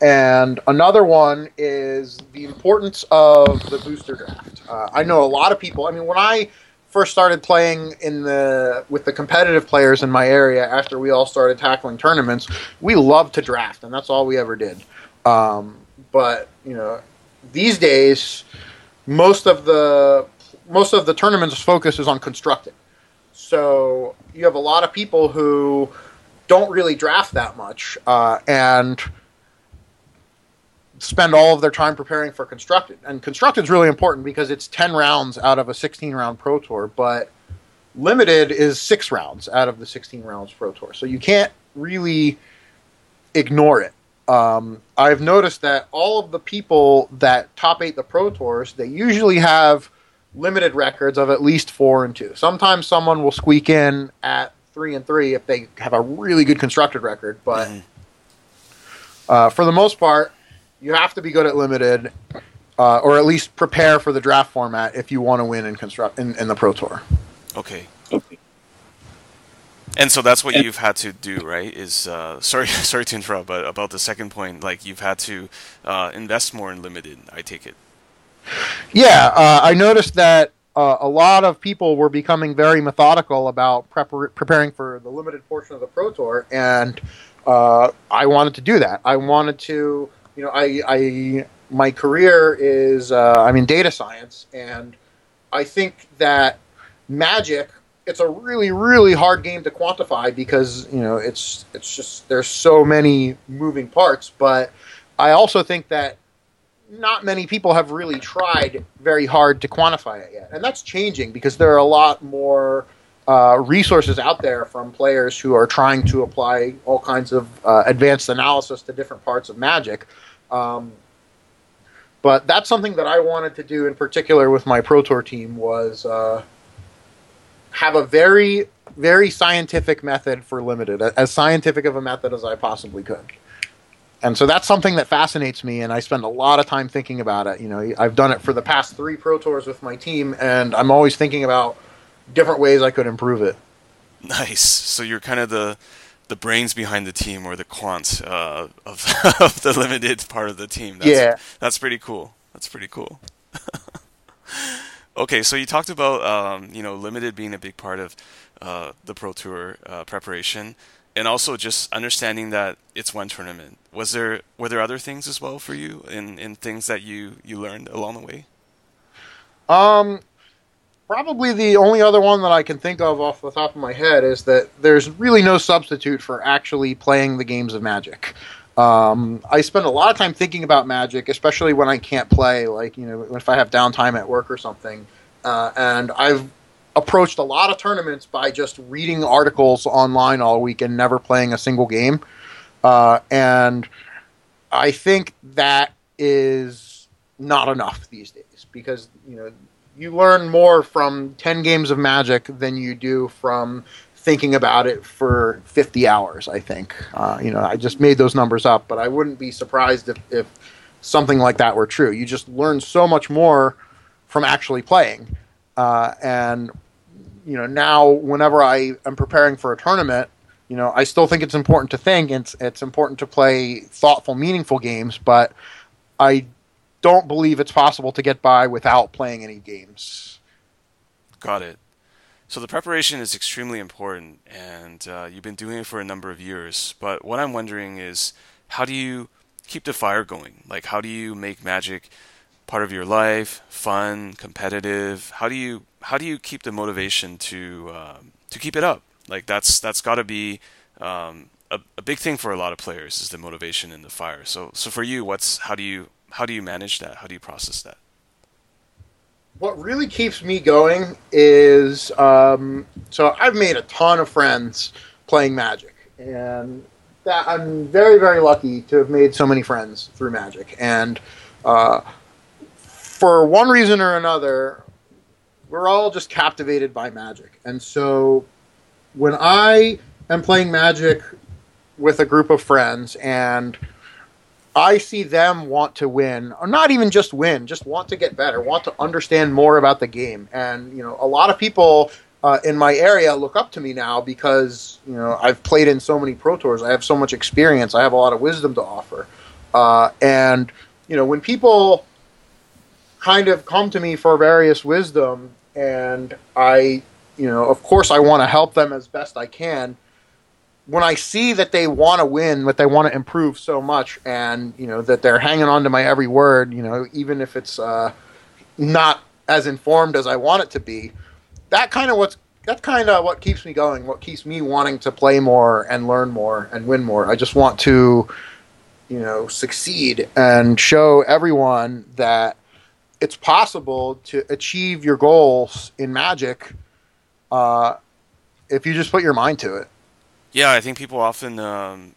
B: and another one is the importance of the booster draft. Uh, I know a lot of people. I mean, when I first started playing in the with the competitive players in my area after we all started tackling tournaments, we loved to draft, and that's all we ever did. Um, but you know, these days, most of the most of the tournaments focus is on constructing. So you have a lot of people who don't really draft that much, uh, and spend all of their time preparing for constructed. And constructed is really important because it's 10 rounds out of a 16 round pro tour, but limited is 6 rounds out of the 16 rounds pro tour. So you can't really ignore it. Um, I've noticed that all of the people that top eight the pro tours, they usually have limited records of at least four and two. Sometimes someone will squeak in at three and three if they have a really good constructed record, but mm-hmm. uh, for the most part, you have to be good at limited, uh, or at least prepare for the draft format if you want to win in construct in, in the pro tour.
A: Okay. And so that's what you've had to do, right? Is uh, sorry, sorry to interrupt, but about the second point, like you've had to uh, invest more in limited. I take it.
B: Yeah, uh, I noticed that uh, a lot of people were becoming very methodical about prepar- preparing for the limited portion of the pro tour, and uh, I wanted to do that. I wanted to you know, I, I my career is uh, I'm in data science, and I think that magic it's a really really hard game to quantify because you know it's it's just there's so many moving parts. But I also think that not many people have really tried very hard to quantify it yet, and that's changing because there are a lot more. Uh, resources out there from players who are trying to apply all kinds of uh, advanced analysis to different parts of Magic. Um, but that's something that I wanted to do in particular with my Pro Tour team was uh, have a very, very scientific method for limited, as scientific of a method as I possibly could. And so that's something that fascinates me, and I spend a lot of time thinking about it. You know, I've done it for the past three Pro Tours with my team, and I'm always thinking about different ways I could improve it.
A: Nice. So you're kind of the the brains behind the team or the quants uh, of, of the limited part of the team. That's,
B: yeah,
A: that's pretty cool. That's pretty cool. okay, so you talked about um, you know limited being a big part of uh, the pro tour uh, preparation, and also just understanding that it's one tournament. Was there were there other things as well for you in in things that you you learned along the way?
B: Um, Probably the only other one that I can think of off the top of my head is that there's really no substitute for actually playing the games of Magic. Um, I spend a lot of time thinking about Magic, especially when I can't play, like you know, if I have downtime at work or something. Uh, and I've approached a lot of tournaments by just reading articles online all week and never playing a single game. Uh, and I think that is not enough these days because you know you learn more from 10 games of magic than you do from thinking about it for 50 hours i think uh, you know i just made those numbers up but i wouldn't be surprised if, if something like that were true you just learn so much more from actually playing uh, and you know now whenever i am preparing for a tournament you know i still think it's important to think it's, it's important to play thoughtful meaningful games but i don't believe it's possible to get by without playing any games.
A: Got it. So the preparation is extremely important, and uh, you've been doing it for a number of years. But what I'm wondering is, how do you keep the fire going? Like, how do you make Magic part of your life, fun, competitive? How do you how do you keep the motivation to uh, to keep it up? Like, that's that's got to be um, a, a big thing for a lot of players is the motivation and the fire. So so for you, what's how do you how do you manage that? How do you process that?
B: What really keeps me going is um, so I've made a ton of friends playing Magic, and that I'm very very lucky to have made so many friends through Magic, and uh, for one reason or another, we're all just captivated by Magic, and so when I am playing Magic with a group of friends and I see them want to win, or not even just win, just want to get better, want to understand more about the game. And you know, a lot of people uh, in my area look up to me now because you know I've played in so many pro tours. I have so much experience. I have a lot of wisdom to offer. Uh, and you know, when people kind of come to me for various wisdom, and I, you know, of course, I want to help them as best I can when I see that they want to win, that they want to improve so much, and you know that they're hanging on to my every word, you know, even if it's uh, not as informed as I want it to be, that kind of what's that's kind of what keeps me going. What keeps me wanting to play more and learn more and win more. I just want to, you know, succeed and show everyone that it's possible to achieve your goals in Magic uh, if you just put your mind to it.
A: Yeah, I think people often um,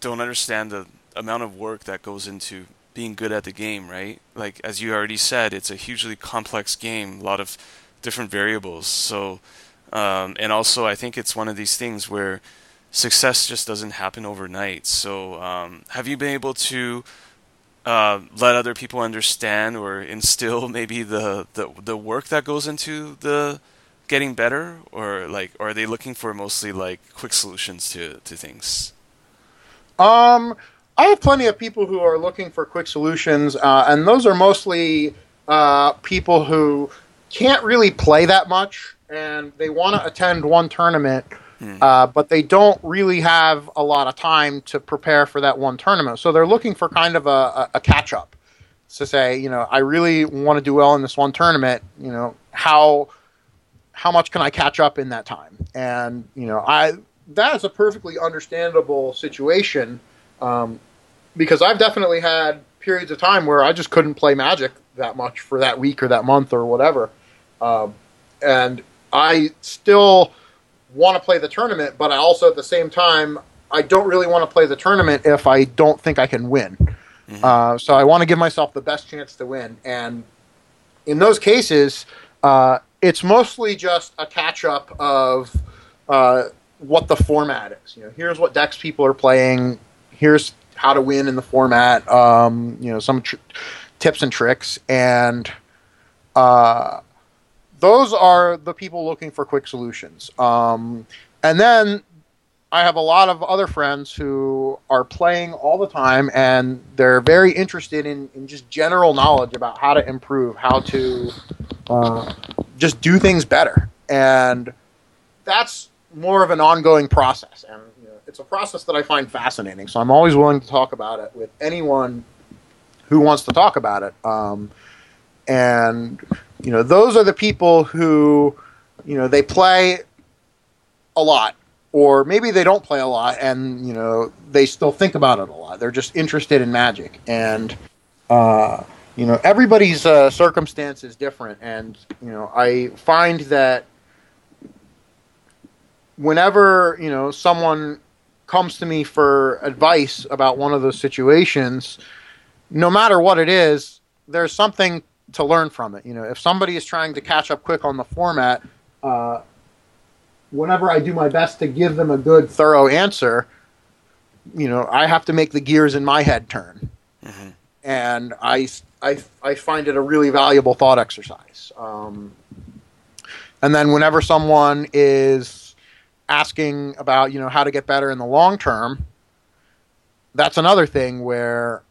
A: don't understand the amount of work that goes into being good at the game, right? Like as you already said, it's a hugely complex game, a lot of different variables. So, um, and also I think it's one of these things where success just doesn't happen overnight. So, um, have you been able to uh, let other people understand or instill maybe the, the the work that goes into the getting better, or like, or are they looking for mostly like quick solutions to to things?
B: Um, I have plenty of people who are looking for quick solutions, uh, and those are mostly uh, people who can't really play that much, and they want to attend one tournament. Hmm. Uh, but they don't really have a lot of time to prepare for that one tournament. So they're looking for kind of a, a, a catch up to say, you know, I really want to do well in this one tournament. You know, how how much can I catch up in that time? And you know, I that is a perfectly understandable situation um, because I've definitely had periods of time where I just couldn't play Magic that much for that week or that month or whatever, um, and I still want to play the tournament, but I also at the same time I don't really want to play the tournament if I don't think I can win. Mm-hmm. Uh, so I want to give myself the best chance to win, and in those cases, uh, it's mostly just a catch up of uh, what the format is. You know, here's what decks people are playing. Here's how to win in the format. Um, you know, some tr- tips and tricks, and uh, those are the people looking for quick solutions. Um, and then I have a lot of other friends who are playing all the time, and they're very interested in, in just general knowledge about how to improve, how to uh, just do things better. And that's more of an ongoing process. And you know, it's a process that I find fascinating. So I'm always willing to talk about it with anyone who wants to talk about it. Um, and, you know, those are the people who, you know, they play a lot. Or maybe they don't play a lot and, you know, they still think about it a lot. They're just interested in magic. And, uh, you know everybody's uh, circumstance is different. And you know i find that whenever you know someone comes to me for advice about one of those situations no matter what it is there's something to learn from it. You know if somebody is trying to catch up quick on the format uh, whenever i do my best to give them a good thorough answer you know i have to make the gears in my head turn. Mm-hmm. and i I, I find it a really valuable thought exercise. Um, and then whenever someone is asking about you know how to get better in the long term, that's another thing where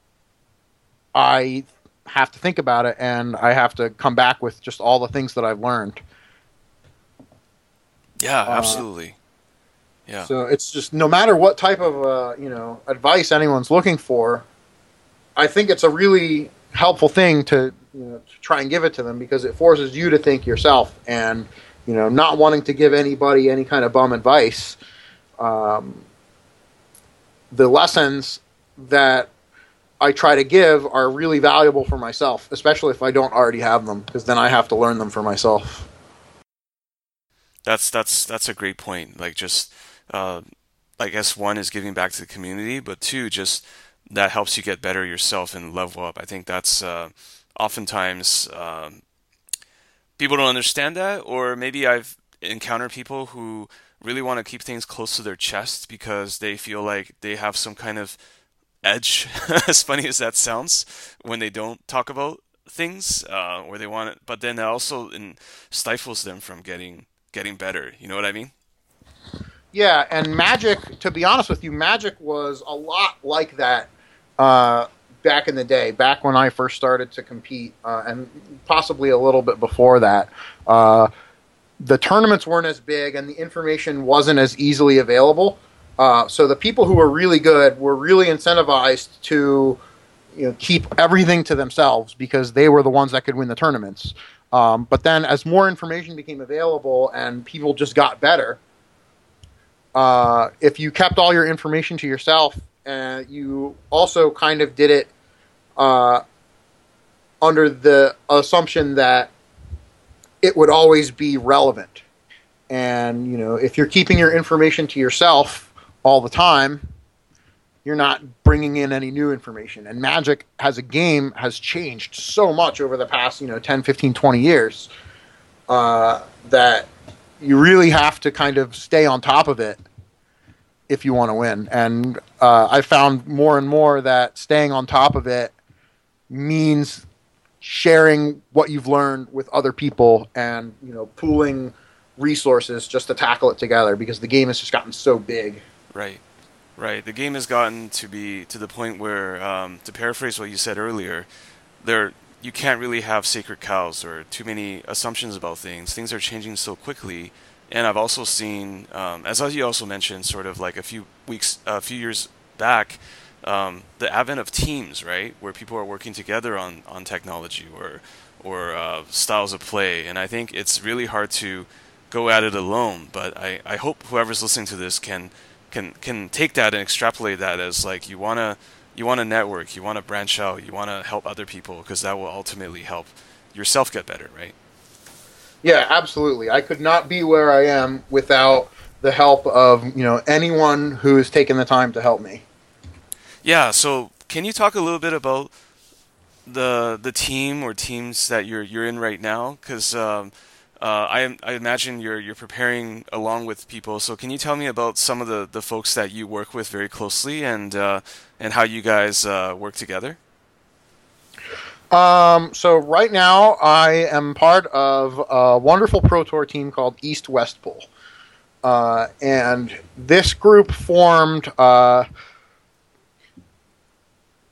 B: I have to think about it and I have to come back with just all the things that I've learned.
A: Yeah, uh, absolutely. Uh, yeah.
B: So it's just no matter what type of uh, you know advice anyone's looking for, I think it's a really helpful thing to, you know, to try and give it to them because it forces you to think yourself and you know not wanting to give anybody any kind of bum advice. Um, the lessons that I try to give are really valuable for myself, especially if I don't already have them, because then I have to learn them for myself.
A: That's that's that's a great point. Like just, uh, I guess one is giving back to the community, but two, just that helps you get better yourself and level up. I think that's uh, oftentimes um, people don't understand that, or maybe I've encountered people who really want to keep things close to their chest because they feel like they have some kind of edge, as funny as that sounds, when they don't talk about things, uh, or they want it, but then it also stifles them from getting getting better. You know what I mean?
B: Yeah, and Magic, to be honest with you, Magic was a lot like that uh, back in the day, back when I first started to compete, uh, and possibly a little bit before that. Uh, the tournaments weren't as big, and the information wasn't as easily available. Uh, so the people who were really good were really incentivized to you know, keep everything to themselves because they were the ones that could win the tournaments. Um, but then, as more information became available and people just got better, uh, if you kept all your information to yourself, uh, you also kind of did it uh, under the assumption that it would always be relevant. And you know, if you're keeping your information to yourself, all the time, you're not bringing in any new information. And Magic as a game has changed so much over the past, you know, 10, 15, 20 years uh, that you really have to kind of stay on top of it if you want to win. And uh, I found more and more that staying on top of it means sharing what you've learned with other people and, you know, pooling resources just to tackle it together because the game has just gotten so big.
A: Right, right. The game has gotten to be to the point where, um, to paraphrase what you said earlier, there you can't really have sacred cows or too many assumptions about things. Things are changing so quickly, and I've also seen, um, as you also mentioned, sort of like a few weeks, a few years back, um, the advent of teams, right, where people are working together on on technology or or uh, styles of play, and I think it's really hard to go at it alone. But I, I hope whoever's listening to this can can can take that and extrapolate that as like you want to you want to network, you want to branch out, you want to help other people because that will ultimately help yourself get better, right?
B: Yeah, absolutely. I could not be where I am without the help of, you know, anyone who has taken the time to help me.
A: Yeah, so can you talk a little bit about the the team or teams that you're you're in right now cuz um, uh, I, I imagine you're you're preparing along with people. So can you tell me about some of the, the folks that you work with very closely and uh, and how you guys uh, work together?
B: Um, so right now I am part of a wonderful pro tour team called East West Bowl, uh, and this group formed uh,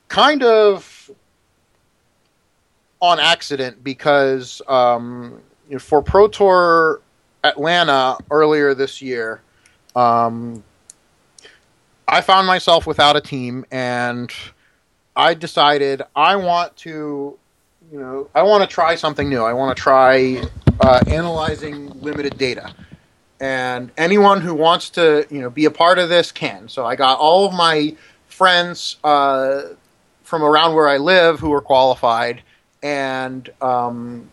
B: kind of on accident because. Um, for Pro Tour Atlanta earlier this year, um, I found myself without a team, and I decided I want to, you know, I want to try something new. I want to try uh, analyzing limited data, and anyone who wants to, you know, be a part of this can. So I got all of my friends uh, from around where I live who are qualified, and um,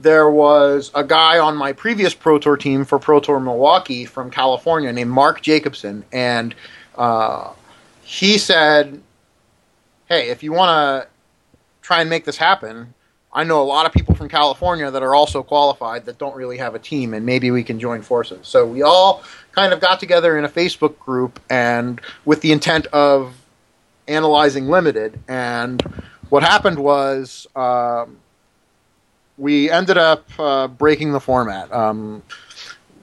B: there was a guy on my previous Pro Tour team for Pro Tour Milwaukee from California named Mark Jacobson, and uh, he said, "Hey, if you want to try and make this happen." I know a lot of people from California that are also qualified that don't really have a team, and maybe we can join forces. So we all kind of got together in a Facebook group, and with the intent of analyzing limited. And what happened was um, we ended up uh, breaking the format. Um,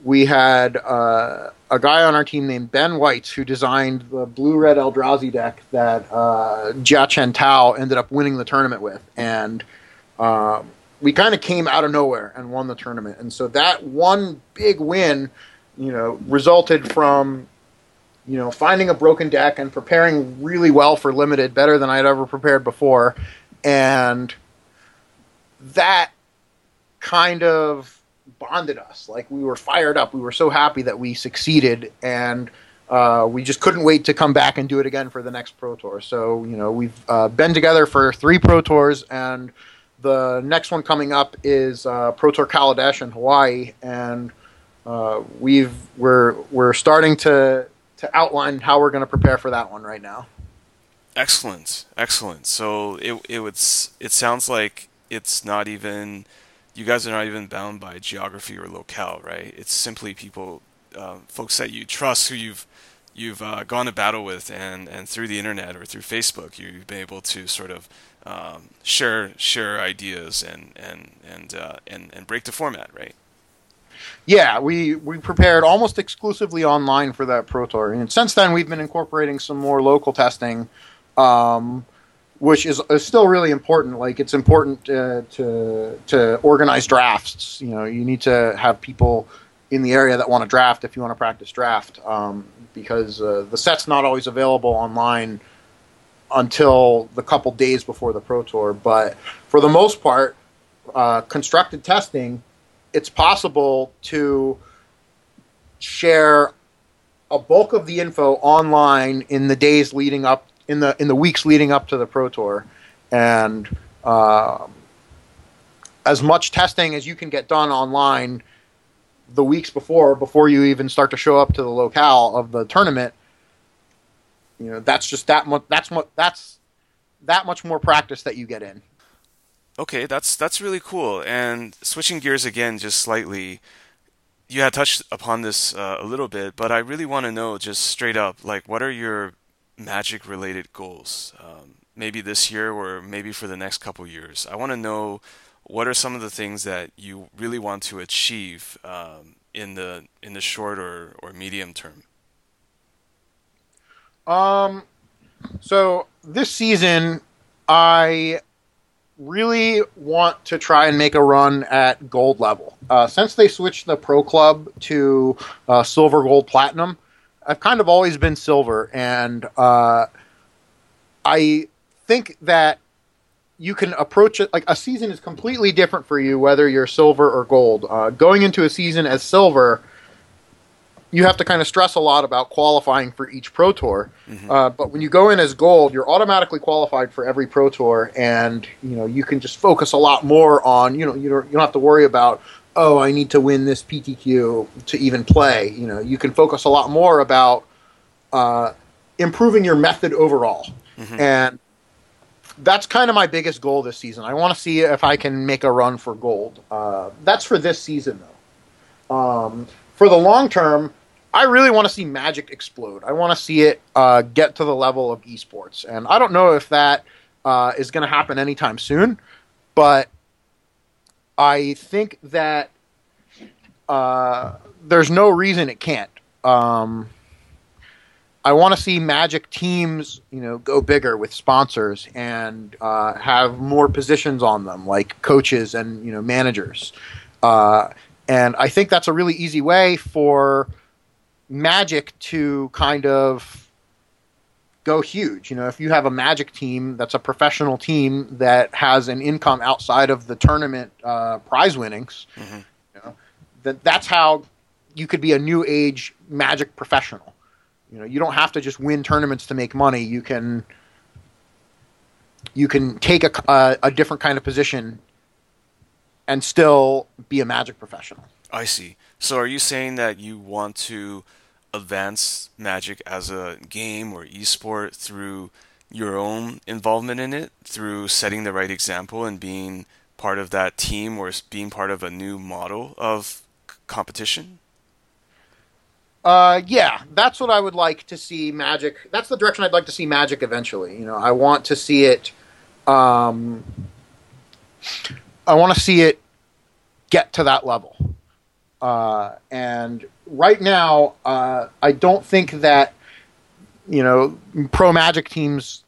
B: we had uh, a guy on our team named Ben Weitz who designed the blue red Eldrazi deck that uh, Jiachen Tao ended up winning the tournament with. And uh, we kind of came out of nowhere and won the tournament. And so that one big win, you know, resulted from you know finding a broken deck and preparing really well for limited, better than I'd ever prepared before, and that kind of bonded us. Like we were fired up. We were so happy that we succeeded, and uh, we just couldn't wait to come back and do it again for the next Pro Tour. So you know we've uh, been together for three Pro Tours, and the next one coming up is uh, Pro Tour Kaladesh in Hawaii, and uh, we've we're we're starting to to outline how we're going to prepare for that one right now.
A: Excellent, excellent. So it it would it sounds like it's not even you guys are not even bound by geography or locale, right? It's simply people, uh, folks that you trust who you've you've uh, gone to battle with, and and through the internet or through Facebook, you've been able to sort of um, share share ideas and and and uh, and and break the format, right?
B: Yeah, we we prepared almost exclusively online for that pro tour, and since then we've been incorporating some more local testing. Um, which is, is, still really important. Like it's important uh, to to organize drafts. You know, you need to have people in the area that want to draft if you want to practice draft, um, because uh, the set's not always available online until the couple days before the pro tour. But for the most part, uh, constructed testing, it's possible to share a bulk of the info online in the days leading up in the in the weeks leading up to the Pro Tour, and uh, as much testing as you can get done online the weeks before, before you even start to show up to the locale of the tournament. You know, that's just that much. That's what that's that much more practice that you get in.
A: Okay, that's that's really cool. And switching gears again, just slightly, you had touched upon this uh, a little bit, but I really want to know just straight up, like, what are your magic related goals um, maybe this year or maybe for the next couple years i want to know what are some of the things that you really want to achieve um, in the in the short or, or medium term
B: um so this season i really want to try and make a run at gold level uh, since they switched the pro club to uh, silver gold platinum I've kind of always been silver, and uh, I think that you can approach it like a season is completely different for you whether you're silver or gold. Uh, going into a season as silver, you have to kind of stress a lot about qualifying for each pro tour. Mm-hmm. Uh, but when you go in as gold, you're automatically qualified for every pro tour, and you know you can just focus a lot more on you know you don't you don't have to worry about oh, I need to win this PTQ to even play. You know, you can focus a lot more about uh, improving your method overall. Mm-hmm. And that's kind of my biggest goal this season. I want to see if I can make a run for gold. Uh, that's for this season, though. Um, for the long term, I really want to see Magic explode. I want to see it uh, get to the level of esports. And I don't know if that uh, is going to happen anytime soon, but I think that uh, there's no reason it can't. Um, I want to see Magic teams, you know, go bigger with sponsors and uh, have more positions on them, like coaches and you know managers. Uh, and I think that's a really easy way for Magic to kind of go huge. You know, if you have a Magic team that's a professional team that has an income outside of the tournament uh, prize winnings, mm-hmm. you know, that that's how you could be a new age Magic professional. You know, you don't have to just win tournaments to make money. You can you can take a, a, a different kind of position and still be a Magic professional.
A: I see. So, are you saying that you want to advance Magic as a game or esport through your own involvement in it, through setting the right example and being part of that team or being part of a new model of competition?
B: Uh, yeah, that's what I would like to see Magic. That's the direction I'd like to see Magic eventually. You know, I want to see it. Um, I want to see it get to that level. Uh, and right now, uh, I don't think that you know pro Magic teams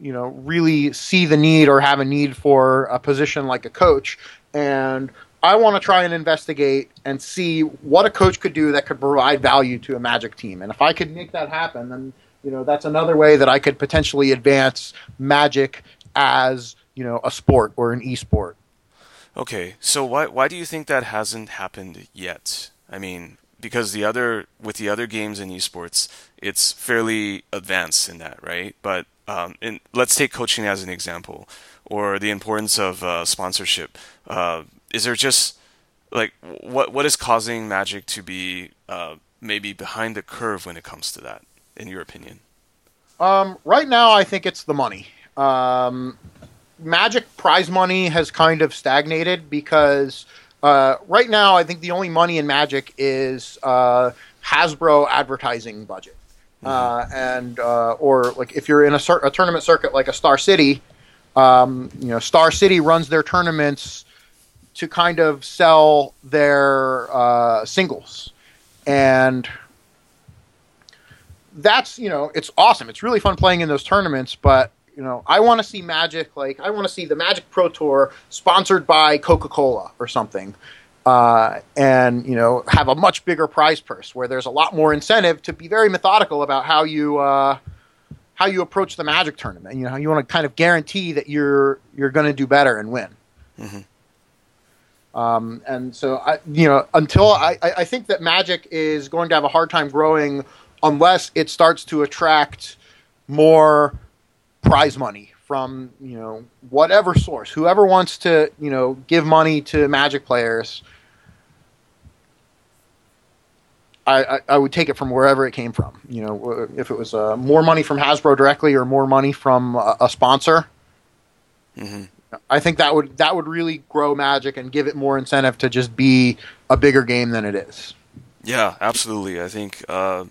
B: you know really see the need or have a need for a position like a coach and I want to try and investigate and see what a coach could do that could provide value to a Magic team. And if I could make that happen, then you know that's another way that I could potentially advance Magic as you know a sport or an esport.
A: Okay, so why why do you think that hasn't happened yet? I mean, because the other with the other games in esports, it's fairly advanced in that, right? But um, in, let's take coaching as an example, or the importance of uh, sponsorship. Uh, is there just like what what is causing Magic to be uh, maybe behind the curve when it comes to that, in your opinion?
B: Um, right now, I think it's the money. Um, Magic prize money has kind of stagnated because uh, right now, I think the only money in Magic is uh, Hasbro advertising budget. Mm-hmm. Uh, and uh, or like if you're in a, a, tournament circuit like a Star City, um, you know Star City runs their tournaments to kind of sell their uh, singles, and that's you know it's awesome. It's really fun playing in those tournaments, but you know I want to see Magic like I want to see the Magic Pro Tour sponsored by Coca Cola or something. Uh, and you know have a much bigger prize purse where there's a lot more incentive to be very methodical about how you uh, how you approach the Magic tournament. You know, you want to kind of guarantee that you're you're going to do better and win. Mm-hmm. Um, and so, I, you know, until I, I think that Magic is going to have a hard time growing unless it starts to attract more prize money from you know whatever source, whoever wants to you know give money to Magic players. I, I, I would take it from wherever it came from. You know, if it was uh, more money from Hasbro directly or more money from a, a sponsor. Mm-hmm. I think that would that would really grow Magic and give it more incentive to just be a bigger game than it is.
A: Yeah, absolutely. I think uh,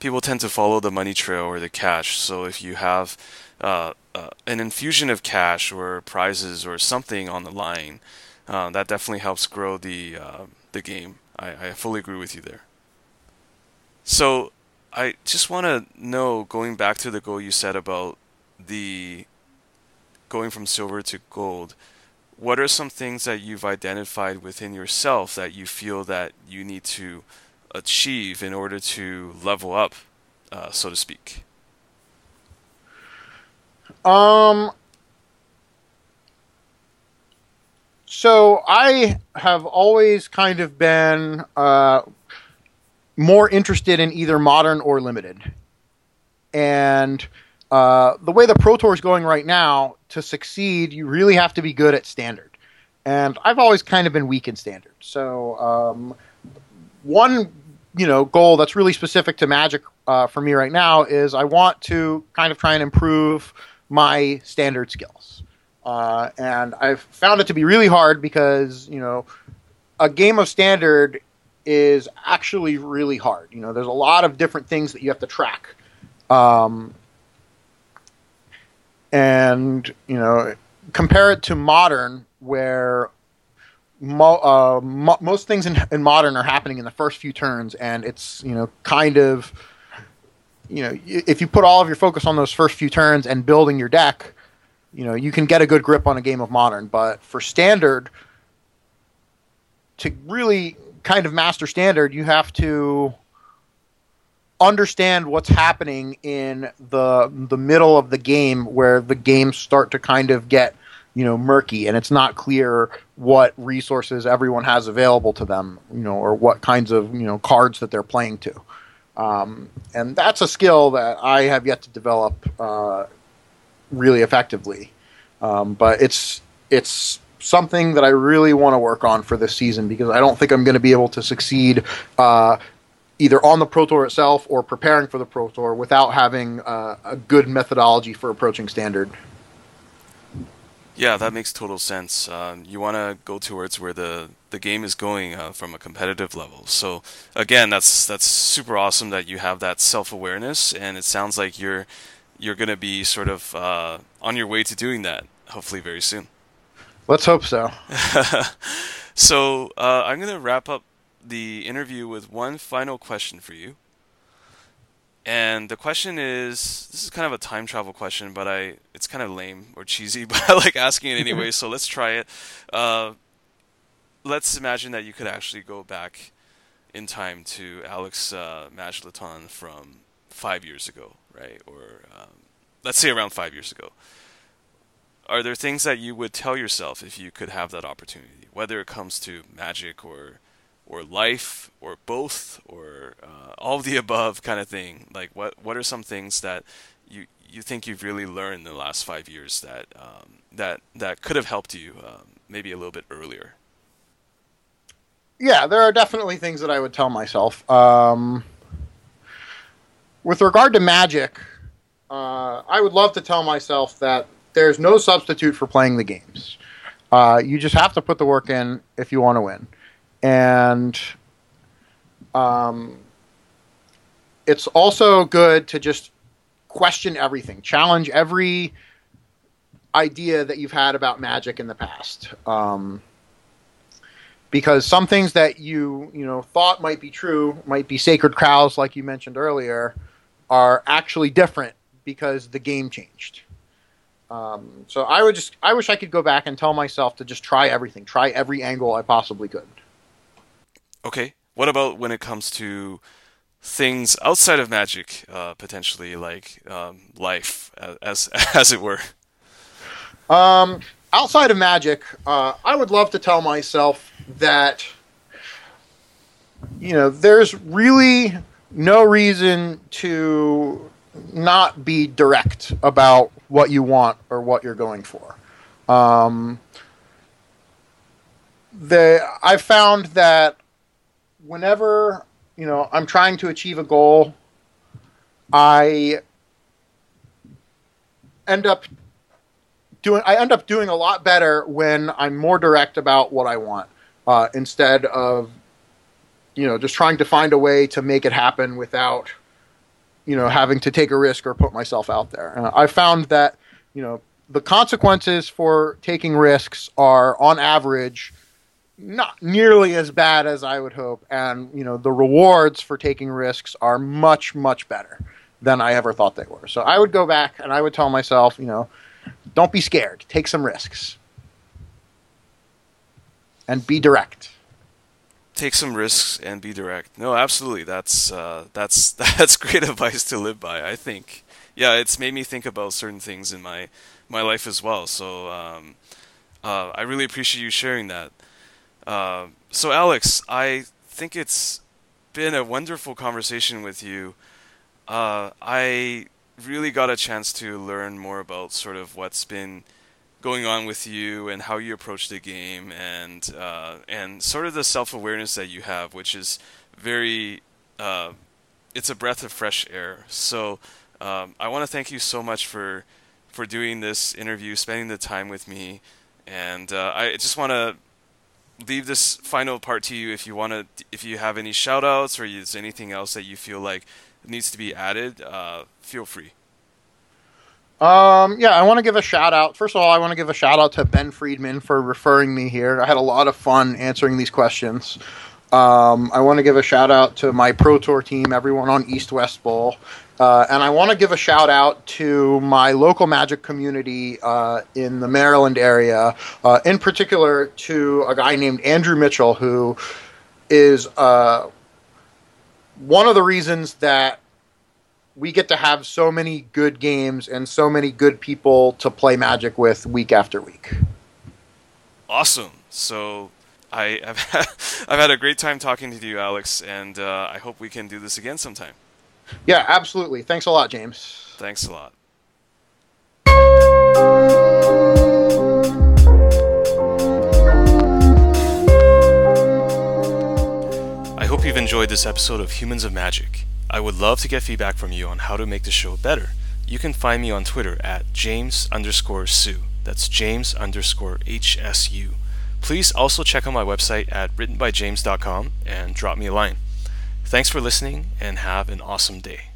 A: people tend to follow the money trail or the cash. So if you have uh, uh, an infusion of cash or prizes or something on the line, uh, that definitely helps grow the uh, the game. I, I fully agree with you there. So I just want to know, going back to the goal you said about the going from silver to gold, what are some things that you've identified within yourself that you feel that you need to achieve in order to level up, uh, so to speak?
B: Um. So I have always kind of been uh, more interested in either modern or limited, and uh, the way the Pro Tour is going right now, to succeed, you really have to be good at standard. And I've always kind of been weak in standard. So um, one, you know, goal that's really specific to Magic uh, for me right now is I want to kind of try and improve my standard skills. Uh, and I've found it to be really hard because you know a game of standard is actually really hard. You know, there's a lot of different things that you have to track. Um, and you know compare it to modern where mo- uh, mo- most things in, in, modern are happening in the first few turns and it's you know kind of you know if you put all of your focus on those first few turns and building your deck you know you can get a good grip on a game of modern. But for standard to really kind of master standard you have to understand what's happening in the the middle of the game where the games start to kind of get you know murky and it's not clear what resources everyone has available to them you know or what kinds of you know cards that they're playing to um, and that's a skill that I have yet to develop uh, really effectively um, but it's it's something that I really want to work on for this season because I don't think I'm going to be able to succeed uh, either on the Pro Tour itself or preparing for the Pro Tour without having uh, a good methodology for approaching standard.
A: Yeah, that makes total sense. Um, you want to go towards where the, the game is going uh, from a competitive level. So again, that's that's super awesome that you have that self awareness, and it sounds like you're you're going to be sort of uh, on your way to doing that. Hopefully, very soon.
B: Let's hope so.
A: so uh, I'm going to wrap up the interview with one final question for you. And the question is this is kind of a time travel question, but I it's kind of lame or cheesy, but I like asking it anyway, so let's try it. Uh, let's imagine that you could actually go back in time to Alex uh, Majlaton from five years ago, right? Or um, let's say around five years ago. Are there things that you would tell yourself if you could have that opportunity, whether it comes to magic or or life or both or uh, all the above kind of thing? Like, what what are some things that you you think you've really learned in the last five years that um, that that could have helped you um, maybe a little bit earlier?
B: Yeah, there are definitely things that I would tell myself. Um, with regard to magic, uh, I would love to tell myself that there's no substitute for playing the games. Uh, you just have to put the work in if you want to win, and um, it's also good to just question everything, challenge every idea that you've had about magic in the past. Um, because some things that you you know thought might be true might be sacred cows like you mentioned earlier are actually different because the game changed. Um, so i would just i wish i could go back and tell myself to just try everything try every angle i possibly could.
A: Okay. What about when it comes to things outside of magic uh, potentially like um, life as as it were?
B: Um, outside of magic, uh, I would love to tell myself that you know there's really no reason to not be direct about what you want or what you're going for. Um, the I've found that whenever you know I'm trying to achieve a goal, I end up doing I end up doing a lot better when I'm more direct about what I want uh, instead of you know just trying to find a way to make it happen without you know having to take a risk or put myself out there. Uh, I found that you know the consequences for taking risks are on average not nearly as bad as I would hope, and you know the rewards for taking risks are much much better than I ever thought they were. So I would go back and I would tell myself, you know, don't be scared. Take some risks. And be direct.
A: Take some risks and be direct. No, absolutely. That's uh, that's that's great advice to live by. I think. Yeah, it's made me think about certain things in my my life as well. So um, uh, I really appreciate you sharing that. Uh, so Alex, I think it's been a wonderful conversation with you. Uh, I really got a chance to learn more about sort of what's been going on with you and how you approach the game and uh, and sort of the self awareness that you have, which is very uh, it's a breath of fresh air. So um, I want to thank you so much for for doing this interview, spending the time with me, and uh, I just want to leave this final part to you if you want to if you have any shout outs or is anything else that you feel like needs to be added, uh, feel free.
B: Um, yeah, I want to give a shout out. First of all, I want to give a shout out to Ben Friedman for referring me here. I had a lot of fun answering these questions. Um, I want to give a shout out to my Pro Tour team, everyone on East West Bowl. Uh, and I want to give a shout out to my local magic community uh, in the Maryland area, uh, in particular to a guy named Andrew Mitchell, who is uh, one of the reasons that we get to have so many good games and so many good people to play Magic with week after week.
A: Awesome. So I, have had, I've had a great time talking to you, Alex, and uh, I hope we can do this again sometime.
B: Yeah, absolutely. Thanks a lot, James.
A: Thanks a lot. I hope you've enjoyed this episode of Humans of Magic. I would love to get feedback from you on how to make the show better. You can find me on Twitter at James underscore Sue. That's James underscore HSU. Please also check out my website at writtenbyjames.com and drop me a line. Thanks for listening and have an awesome day.